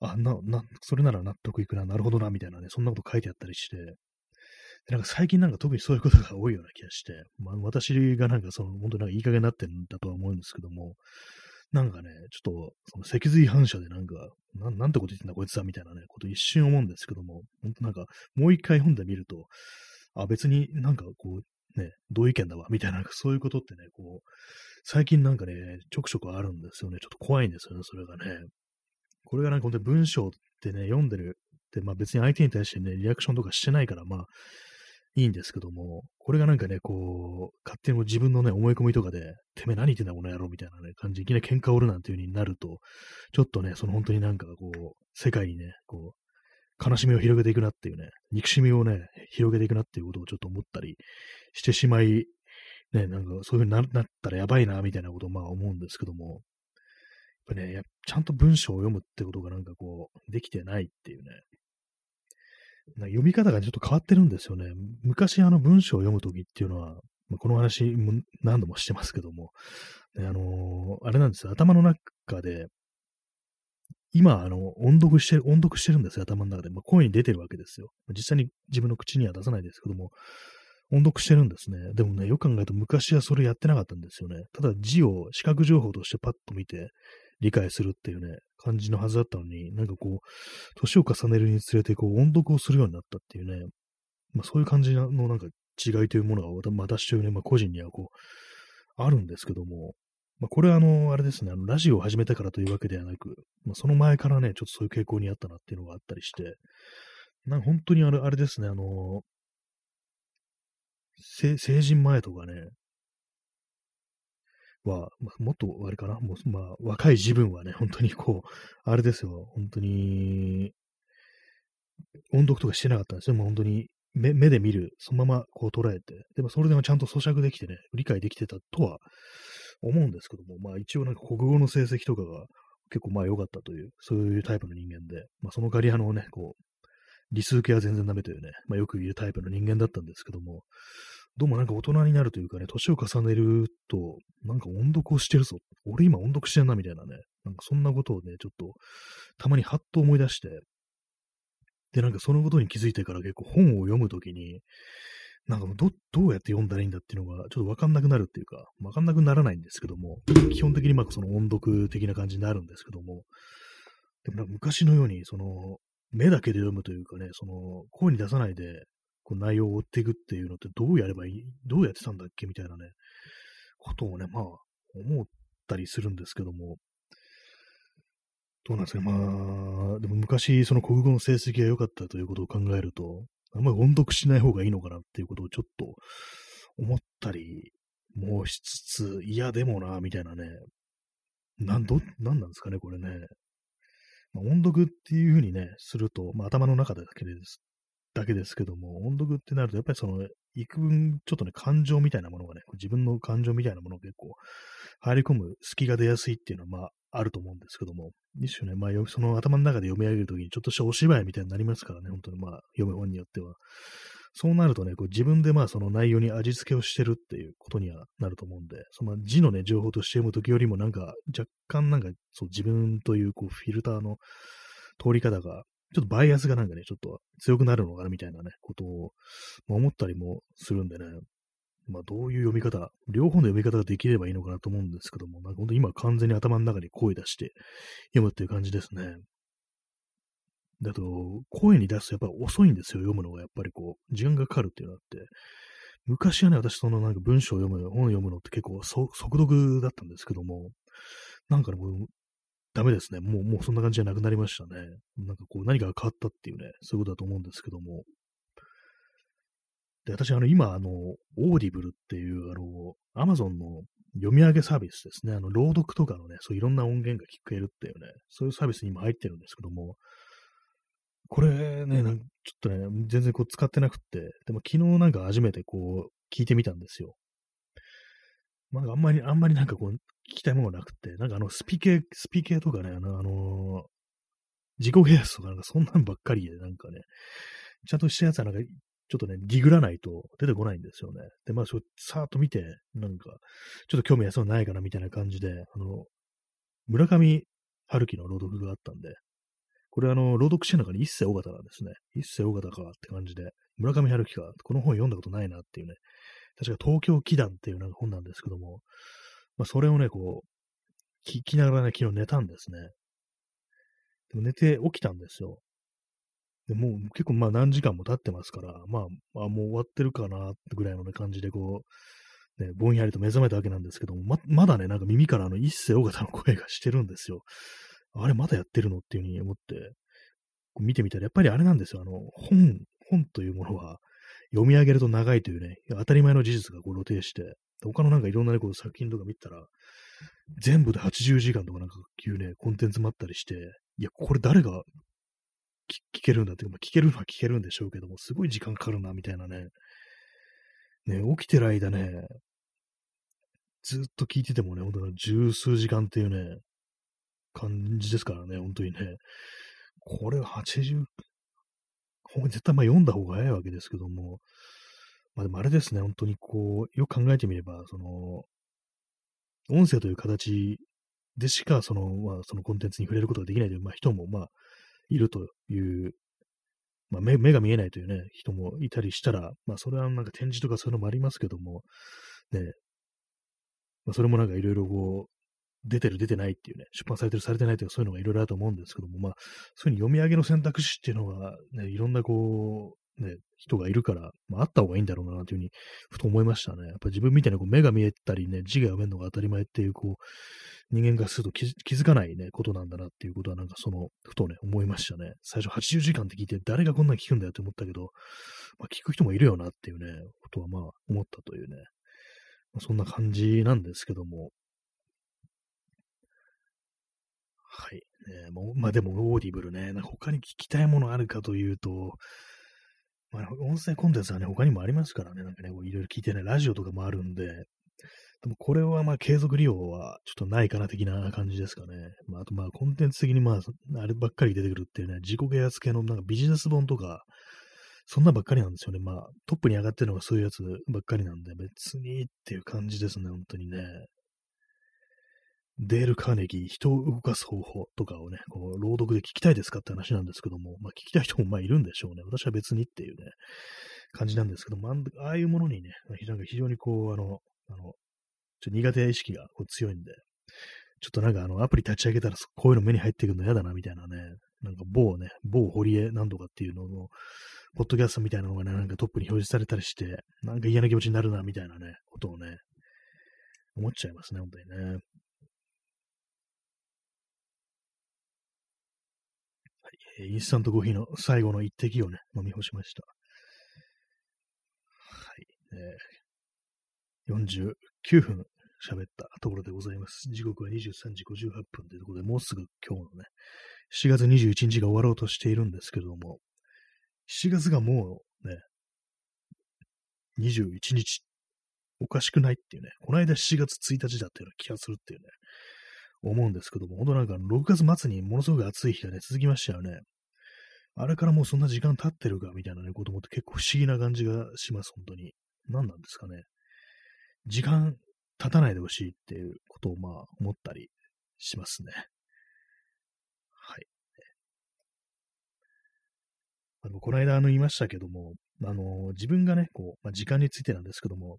[SPEAKER 1] あ、な、な、それなら納得いくな、なるほどな、みたいなね、そんなこと書いてあったりして、なんか最近なんか特にそういうことが多いような気がして、まあ、私がなんかその、本当になんかいい加減になってるんだとは思うんですけども、なんかね、ちょっと、その脊髄反射でなんか、ななんてこと言ってんだこいつはみたいなね、こと一瞬思うんですけども、本当なんか、もう一回読んでみると、あ、別になんかこう、ね、同意見だわ、みたいな、そういうことってね、こう、最近なんかね、ちょくちょくあるんですよね。ちょっと怖いんですよね、それがね。これがなんか本当に文章ってね、読んでるって、まあ別に相手に対してね、リアクションとかしてないから、まあ、いいんですけども、これがなんかね、こう、勝手に自分のね、思い込みとかで、てめえ何言ってんだこの野郎みたいなね、感じ、いきなり喧嘩を売るなんていう風になると、ちょっとね、その本当になんかこう、世界にね、こう、悲しみを広げていくなっていうね、憎しみをね、広げていくなっていうことをちょっと思ったりしてしまい、ね、なんかそういう風になったらやばいな、みたいなことをまあ思うんですけども、やっぱね、ちゃんと文章を読むってことがなんかこう、できてないっていうね、読み方がちょっと変わってるんですよね。昔あの文章を読むときっていうのは、まあ、この話も何度もしてますけども、あのー、あれなんですよ、頭の中で、今、あの、音読してる、音読してるんですよ、頭の中で。まあ、声に出てるわけですよ。実際に自分の口には出さないですけども、音読してるんですね。でもね、よく考えると昔はそれやってなかったんですよね。ただ字を視覚情報としてパッと見て理解するっていうね、感じのはずだったのに、なんかこう、年を重ねるにつれてこう音読をするようになったっていうね、まあそういう感じのなんか違いというものが私というね、まあ個人にはこう、あるんですけども、まあこれはあの、あれですね、あの、ラジオを始めたからというわけではなく、まあその前からね、ちょっとそういう傾向にあったなっていうのがあったりして、なんか本当にあれ、あれですね、あの、成人前とかね、は、もっとあれかな、もう、まあ、若い自分はね、本当にこう、あれですよ、本当に、音読とかしてなかったんですよ。もう本当に目目で見る、そのままこう捉えて、でもそれでもちゃんと咀嚼できてね、理解できてたとは思うんですけども、まあ一応なんか国語の成績とかが結構まあ良かったという、そういうタイプの人間で、まあその代わりあのね、こう、理数系は全然ダメというね、まあよく言うタイプの人間だったんですけども、どうもなんか大人になるというかね、年を重ねると、なんか音読をしてるぞ。俺今音読してんなみたいなね、なんかそんなことをね、ちょっと、たまにハッと思い出して、で、なんかそのことに気づいてから結構本を読むときに、なんかど、どうやって読んだらいいんだっていうのが、ちょっとわかんなくなるっていうか、わかんなくならないんですけども、基本的にまあその音読的な感じになるんですけども、でもなんか昔のように、その、目だけで読むというかね、その、声に出さないで、こう内容を追っていくっていうのってどうやればいい、どうやってたんだっけみたいなね、ことをね、まあ、思ったりするんですけども、どうなんですかまあ、でも昔、その国語の成績が良かったということを考えると、あんまり音読しない方がいいのかなっていうことをちょっと思ったりもしつつ、いや、でもな、みたいなね、なん、ど、なんなんですかね、これね。まあ、音読っていうふうにね、すると、まあ、頭の中だけですだけですけども、音読ってなると、やっぱりその、幾分、ちょっとね、感情みたいなものがね、自分の感情みたいなものが結構入り込む隙が出やすいっていうのは、まあ、あると思うんですけども、一種ね、まあ、その頭の中で読み上げるときにちょっとしたお芝居みたいになりますからね、本当にまあ、読む本によっては。そうなるとね、こう自分でまあその内容に味付けをしてるっていうことにはなると思うんで、その字のね、情報として読むときよりもなんか若干なんかそう自分というこうフィルターの通り方が、ちょっとバイアスがなんかね、ちょっと強くなるのかなみたいなね、ことをま思ったりもするんでね、まあどういう読み方、両方の読み方ができればいいのかなと思うんですけども、なんか本当今完全に頭の中に声出して読むっていう感じですね。だと、声に出すとやっぱ遅いんですよ、読むのが。やっぱりこう、時間がかかるっていうのがあって。昔はね、私そのなんか文章を読む、本を読むのって結構速読だったんですけども、なんかね、ダメですね。もう、もうそんな感じじゃなくなりましたね。なんかこう、何かが変わったっていうね、そういうことだと思うんですけども。で、私、あの、今、あの、 Audible っていう、あの、アマゾンの読み上げサービスですね。あの、朗読とかのね、そういろんな音源が聞けるっていうね、そういうサービスに今入ってるんですけども、これね、なんちょっとね、全然こう使ってなくって、でも昨日なんか初めてこう聞いてみたんですよ。まあ、あんまり、あんまりなんかこう聞きたいものがなくて、なんかあのスピ系、スピ系とかね、あの、あの、自己啓発とかなんかそんなんばっかりで、なんかね、ちゃんとしたやつはなんか、ちょっとね、ディグらないと出てこないんですよね。で、まあ、それ、さーっと見て、なんか、ちょっと興味あそうないかなみたいな感じで、あの、村上春樹の朗読があったんで、これあの、朗読してる中に一世尾形なんですね。一世尾形かって感じで、村上春樹か、この本読んだことないなっていうね、確か東京祈願っていうなんか本なんですけども、まあそれをね、こう、聞きながらね、昨日寝たんですね。でも寝て起きたんですよ。でもう結構まあ何時間も経ってますから、まあ、あもう終わってるかなってぐらいの、ね、感じでこう、ね、ぼんやりと目覚めたわけなんですけども、ままだね、なんか耳からあの一世尾形の声がしてるんですよ。あれまだやってるの？っていうふうに思って、見てみたら、やっぱりあれなんですよ。あの、本、本というものは、読み上げると長いというね、当たり前の事実がこう露呈して、他のなんかいろんな、ね、こう作品とか見たら、全部で80時間とかなんかいうね、コンテンツもあったりして、いや、これ誰が聞けるんだっていうか、まあ、聞けるのは聞けるんでしょうけども、すごい時間かかるな、みたいなね。ね、起きてる間ね、ずっと聞いててもね、本当に十数時間っていうね、感じですからね、本当にね。これ80、絶対まあ読んだ方が早いわけですけども、まあでもあれですね、本当にこう、よく考えてみれば、その、音声という形でしか、その、まあ、そのコンテンツに触れることができないという、まあ、人も、まあ、いるという、まあ目、目が見えないというね、人もいたりしたら、まあ、それはなんか展示とかそういうのもありますけども、ね、まあ、それもなんかいろいろこう、出てる出てないっていうね、出版されてるされてないというそういうのがいろいろあると思うんですけども、まあ、そういうふうに読み上げの選択肢っていうのが、ね、いろんなこう、ね、人がいるから、まあ、あった方がいいんだろうな、というふうに、ふと思いましたね。やっぱ自分みたいにこう目が見えたりね、字が読めるのが当たり前っていう、こう、人間がすると気づかないね、ことなんだなっていうことは、なんかその、ふとね、思いましたね。最初80時間って聞いて、誰がこんなに聞くんだよって思ったけど、まあ、聞く人もいるよなっていうね、ことはまあ、思ったというね、まあ、そんな感じなんですけども、はい。ね、もうまあでも、 Audible ね、なんか他に聞きたいものあるかというと、まあ、音声コンテンツはね、他にもありますからね、なんかね、いろいろ聞いてね、ラジオとかもあるんで、でもこれはまあ継続利用はちょっとないかな的な感じですかね。まあ、あとまあコンテンツ的にまあ、あればっかり出てくるっていうね、自己啓発系のなんかビジネス本とか、そんなばっかりなんですよね。まあ、トップに上がってるのがそういうやつばっかりなんで、別にっていう感じですね、本当にね。デール・カーネギー、人を動かす方法とかをね、こう朗読で聞きたいですかって話なんですけども、まあ聞きたい人もまあいるんでしょうね。私は別にっていうね、感じなんですけども、ああいうものにね、なんか非常にこう、あの、あの、ちょ苦手意識がこう強いんで、ちょっとなんかあの、アプリ立ち上げたらこういうの目に入ってくるの嫌だなみたいなね、なんか某ね、某堀江なんとかっていうのの、ポッドキャストみたいなのがね、なんかトップに表示されたりして、なんか嫌な気持ちになるなみたいなね、ことをね、思っちゃいますね、本当にね。インスタントコーヒーの最後の一滴をね、飲み干しました。はい。えー、49分喋ったところでございます。時刻は23時58分というところで、もうすぐ今日のね、7月21日が終わろうとしているんですけれども、7月がもうね、21日、おかしくないっていうね、この間7月1日だったような気がするっていうね、思うんですけども、本当なんか6月末にものすごく暑い日がね、続きましたよね。あれからもうそんな時間経ってるかみたいなね、こと思って結構不思議な感じがします、本当に。何なんですかね。時間経たないでほしいっていうことをまあ思ったりしますね。はい。あの、この間あの言いましたけども、あの、自分がね、こう、まあ、時間についてなんですけども、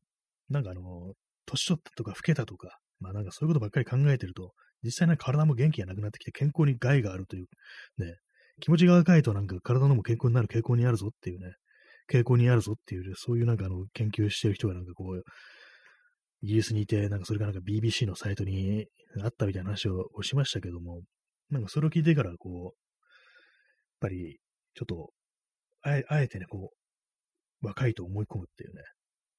[SPEAKER 1] なんかあの、年取ったとか老けたとか、まあなんかそういうことばっかり考えてると、実際ね、体も元気がなくなってきて健康に害があるという、ね、気持ちが若いとなんか体のも健康になる傾向にあるぞっていうね、傾向にあるぞっていう、そういうなんかあの、研究してる人がなんかこう、イギリスにいて、なんかそれがなんか BBC のサイトにあったみたいな話をしましたけども、なんかそれを聞いてからこう、やっぱりちょっと、あえあえてね、こう、若いと思い込むっていうね、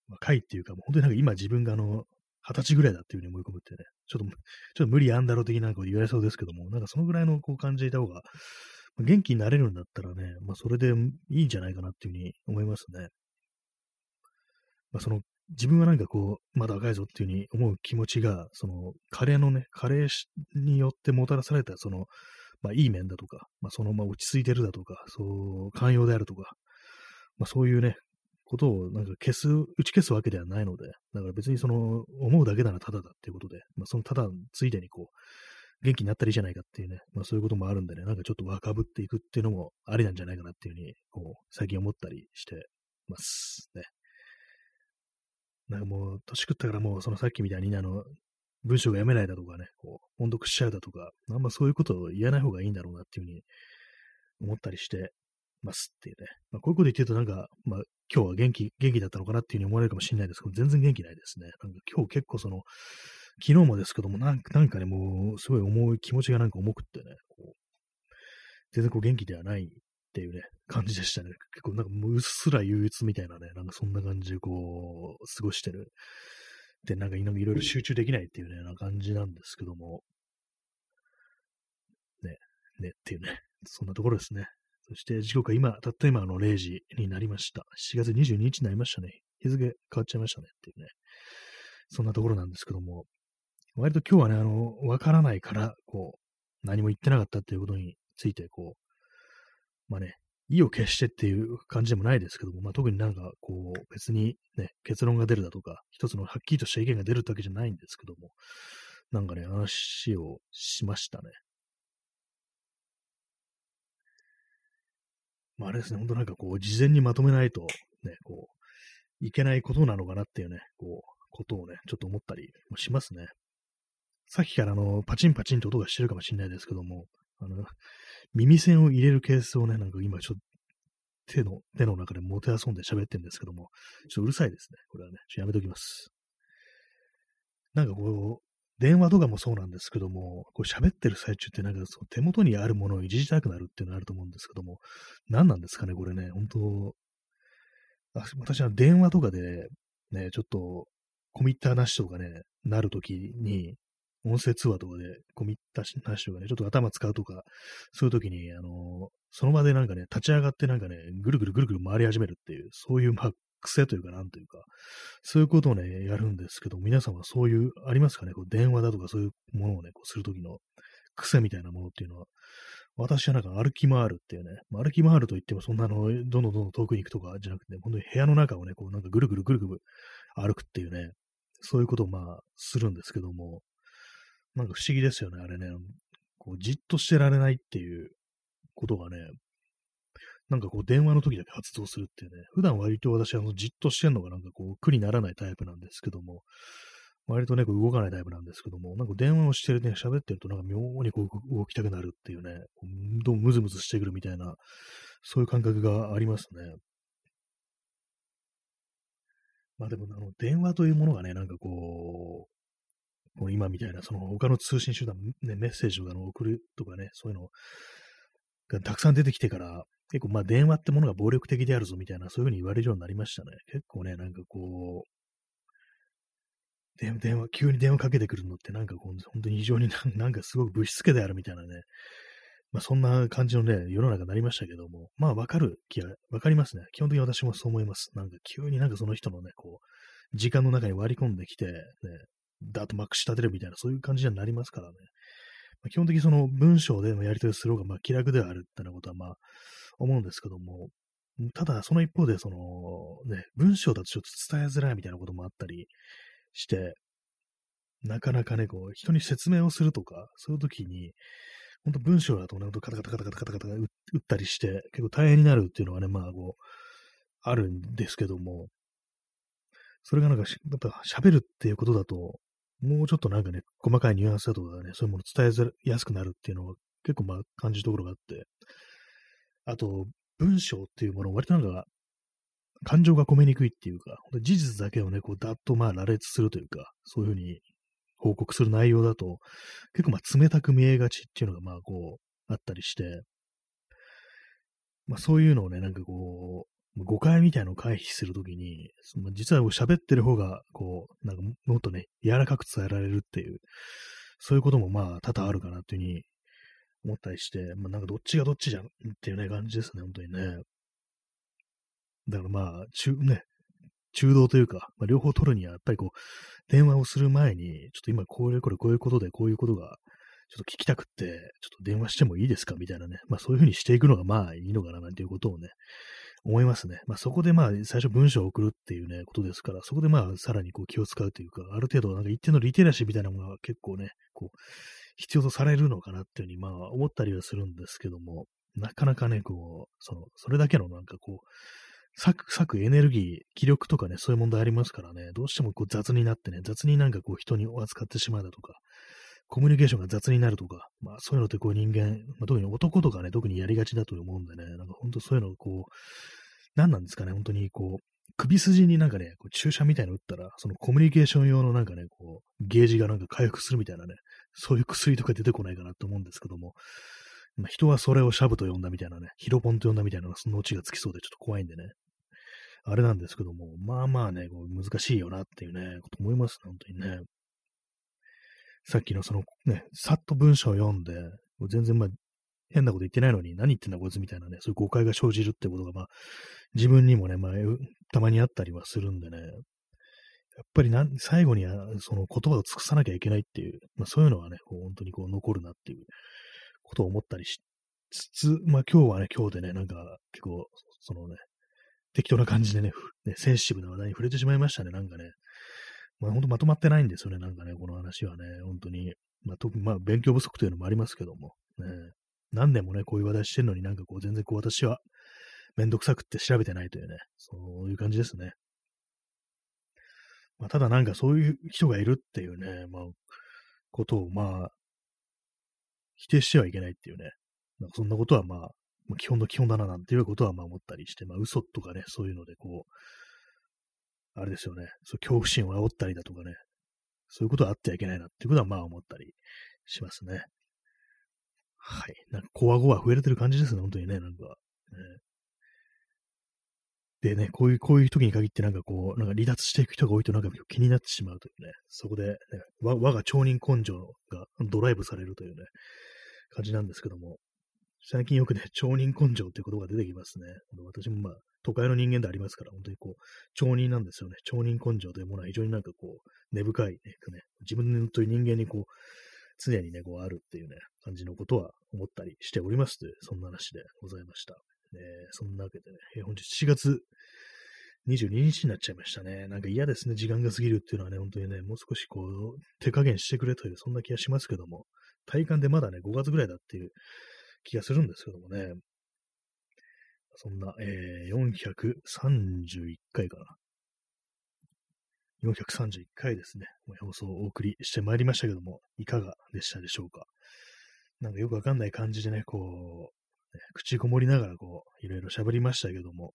[SPEAKER 1] 若いっていうか、もう本当になんか今自分があの、二十歳ぐらいだっていうふうに思い込むってね、ちょっと、ちょっと無理あんだろう的なこと言われそうですけども、なんかそのぐらいのこう感じた方が、元気になれるんだったらね、まあそれでいいんじゃないかなっていうふうに思いますね。まあその、自分はなんかこう、まだ若いぞっていうふうに思う気持ちが、その、カレーのね、カレーによってもたらされた、その、まあいい面だとか、まあその、まあ落ち着いてるだとか、そう、寛容であるとか、まあそういうね、ことをなんか消す、打ち消すわけではないので、だから別にその、思うだけならただだっていうことで、まあそのただついでにこう、元気になったらいいじゃないかっていうね、まあそういうこともあるんでね、なんかちょっと若ぶっていくっていうのもありなんじゃないかなっていうふうに、こう、最近思ったりしてますね。なんかもう、年食ったからもう、そのさっきみたいに、あの、文章が読めないだとかね、こう、音読しちゃうだとか、あんまそういうことを言わない方がいいんだろうなっていうふうに思ったりしてますっていうね。まあ、こういうこと言ってるとなんか、まあ、今日は元気、元気だったのかなっていうふうに思われるかもしれないですけど、全然元気ないですね。なんか今日結構その、昨日もですけども、なんかなんかね、もう、すごい重い気持ちがなんか重くってね、こう全然こう元気ではないっていうね、感じでしたね。結構なんかもううっすら憂鬱みたいなね、なんかそんな感じでこう、過ごしてる。で、なんかいろいろ集中できないっていうね、な感じなんですけども、ね、ねっていうね、そんなところですね。そして時刻は今、たった今の0時になりました。7月22日になりましたね。日付変わっちゃいましたねっていうね。そんなところなんですけども、割と今日はね、あの、わからないから、こう、何も言ってなかったっていうことについて、こう、まあね、意を決してっていう感じでもないですけども、まあ特になんかこう、別にね、結論が出るだとか、一つのはっきりとした意見が出るわけじゃないんですけども、なんかね、話をしましたね。まあ、あれですね、ほんとなんかこう、事前にまとめないと、ね、こう、いけないことなのかなっていうね、こう、ことをね、ちょっと思ったりもしますね。さっきからあの、パチンパチンと音がしてるかもしれないですけども、あの、耳栓を入れるケースをね、なんか今ちょっと手の、手の中でもてあそんで喋ってるんですけども、ちょっとうるさいですね。これはね、ちょっとやめときます。なんかこう、電話とかもそうなんですけども、こう喋ってる最中ってなんかその手元にあるものをいじりたくなるっていうのがあると思うんですけども、何なんですかね、これね、本当私は電話とかで、ね、ちょっと、コミッターなしとかね、なるときに、音声通話とかでコミッターなしとかね、ちょっと頭使うとか、そういうときに、あのその場でなんかね、立ち上がってなんかね、ぐるぐるぐるぐる回り始めるっていう、そういう、まあ、癖というか、なんというか、そういうことをね、やるんですけど、皆さんはそういう、ありますかね？こう電話だとかそういうものをね、こうするときの癖みたいなものっていうのは、私はなんか歩き回るっていうね、ま歩き回ると言ってもそんなの、どんどんどんどん遠くに行くとかじゃなくて、本当に部屋の中をね、こうなんかぐるぐるぐるぐる歩くっていうね、そういうことをまあ、するんですけども、なんか不思議ですよね、あれね。こうじっとしてられないっていうことがね、なんかこう電話の時だけ発動するっていうね、普段割と私あのじっとしてんのがなんかこう苦にならないタイプなんですけども、割とね、こう動かないタイプなんですけども、なんか電話をしてるね、喋ってるとなんか妙にこう動きたくなるっていうね、どうもムズムズしてくるみたいな、そういう感覚がありますね。まあでも、あの、電話というものがね、なんかこうう、こう今みたいな、その他の通信手段、ね、メッセージを送るとかね、そういうのがたくさん出てきてから、結構まあ電話ってものが暴力的であるぞみたいな、そういうふうに言われるようになりましたね。結構ね、なんかこう、電話、急に電話かけてくるのってなんかこう、本当に非常に *laughs* なんかすごくぶしつけであるみたいなね、まあそんな感じのね、世の中になりましたけども、まあわかる気が、わかりますね。基本的に私もそう思います。なんか急になんかその人のね、こう、時間の中に割り込んできて、ね、だとまくし立てるみたいな、そういう感じになりますからね。まあ基本的にその文章でのやり取りする方がまあ気楽ではあるってなことはまあ思うんですけども、ただその一方でそのね、文章だとちょっと伝えづらいみたいなこともあったりして、なかなかね、こう、人に説明をするとか、そういう時に、本当文章だとね、カタカタカタカタカタカタ打ったりして、結構大変になるっていうのはね、まあ、こう、あるんですけども、それがなんか、やっぱ喋るっていうことだと、もうちょっとなんかね、細かいニュアンスだとかね、そういうもの伝えやすくなるっていうのは結構まあ感じるところがあって、あと、文章っていうもの割となんか、感情が込めにくいっていうか、事実だけをね、こう、だっとまあ羅列するというか、そういうふうに報告する内容だと、結構まあ冷たく見えがちっていうのがまあこう、あったりして、まあそういうのをね、なんかこう、誤解みたいなのを回避するときに、その実は喋ってる方が、こう、なんかもっとね、柔らかく伝えられるっていう、そういうこともまあ多々あるかなっていうふうに思ったりして、まあなんかどっちがどっちじゃんっていうね、感じですね、本当にね。だからまあ、中、ね、中道というか、まあ、両方取るには、やっぱりこう、電話をする前に、ちょっと今これこれこういうことで、こういうことが、ちょっと聞きたくって、ちょっと電話してもいいですか？みたいなね。まあそういうふうにしていくのがまあいいのかななんていうことをね、思いますね。まあそこでまあ最初文章を送るっていうね、ことですから、そこでまあさらにこう気を使うというか、ある程度なんか一定のリテラシーみたいなものが結構ね、こう、必要とされるのかなっていうふうにまあ思ったりはするんですけども、なかなかね、こう、その、それだけのなんかこう、割く、割くエネルギー、気力とかね、そういう問題ありますからね、どうしてもこう雑になってね、雑になんかこう人に扱ってしまうだとか、コミュニケーションが雑になるとか、まあそういうのってこう人間、まあ、特に男とかね、特にやりがちだと思うんでね、なんか本当そういうのこう、何なんですかね、本当にこう、首筋になんかね、こう注射みたいなの打ったら、そのコミュニケーション用のなんかね、こう、ゲージがなんか回復するみたいなね、そういう薬とか出てこないかなと思うんですけども、まあ、人はそれをシャブと呼んだみたいなね、ヒロポンと呼んだみたいなそのオチがつきそうでちょっと怖いんでね、あれなんですけども、まあまあね、こう難しいよなっていうね、こと思いますね、本当にね。さっきのそのね、さっと文章を読んで、全然まあ、変なこと言ってないのに何言ってんだこいつみたいなね、そういう誤解が生じるってことがまあ、自分にもね、まあ、たまにあったりはするんでね、やっぱりな最後にはその言葉を尽くさなきゃいけないっていう、まあそういうのはね、こう本当にこう残るなっていうことを思ったりしつつ、まあ今日はね、今日でね、なんか結構、そのね、適当な感じでね、ねセンシティブな話題に触れてしまいましたね、なんかね。まあ、本当まとまってないんですよね、なんかね、この話はね、本当に。まあ、特に、まあ、勉強不足というのもありますけども、ね、何年もね、こういう話してるのになんかこう、全然こう、私は、めんどくさくって調べてないというね、そういう感じですね。まあ、ただなんかそういう人がいるっていうね、まあ、ことを、まあ、否定してはいけないっていうね、なんかそんなことはまあ、まあ、基本の基本だななんていうことはまあ思ったりして、まあ嘘とかね、そういうのでこう、あれですよね、そう恐怖心を煽ったりだとかね、そういうことはあってはいけないなっていうことはまあ思ったりしますね。はい。なんか、こわごわ増えれてる感じですね、本当にね、なんか。ね、でね、こういう、こういう時に限ってなんかこう、なんか離脱していく人が多いとなんか気になってしまうというね、そこで、ね、我が町人根性がドライブされるというね、感じなんですけども、最近よくね、町人根性っていう言葉が出てきますね。私もまあ、都会の人間でありますから、本当にこう、町人なんですよね。町人根性というものは非常になんかこう、根深いね、ね自分という人間にこう、常にね、こうあるっていうね、感じのことは思ったりしておりますという、そんな話でございました。えー、そんなわけでね、えー、本日7月22日になっちゃいましたね。なんか嫌ですね、時間が過ぎるっていうのはね、本当にね、もう少しこう、手加減してくれという、そんな気がしますけども、体感でまだね、5月ぐらいだっていう気がするんですけどもね。そんな、えー、431回かな。431回ですね。放送をお送りしてまいりましたけども、いかがでしたでしょうか。なんかよくわかんない感じでね、こう、口こもりながらこう、いろいろ喋りましたけども、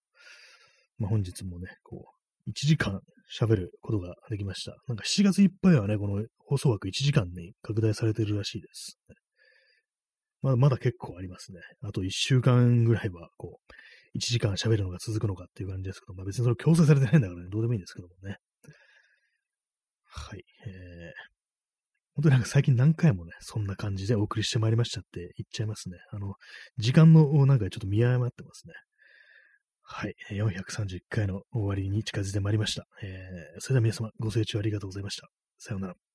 [SPEAKER 1] まあ、本日もね、こう、1時間喋ることができました。なんか7月いっぱいはね、この放送枠1時間に拡大されてるらしいです。まだまだ結構ありますね。あと1週間ぐらいは、こう、1時間喋るのが続くのかっていう感じですけど、まあ別にそれ強制されてないんだからね、どうでもいいんですけどもね。はい。えー、本当になんか最近何回もね、そんな感じでお送りしてまいりましたって言っちゃいますね。あの、時間のなんかちょっと見誤ってますね。はい。431回の終わりに近づいてまいりました。えー、それでは皆様ご清聴ありがとうございました。さようなら。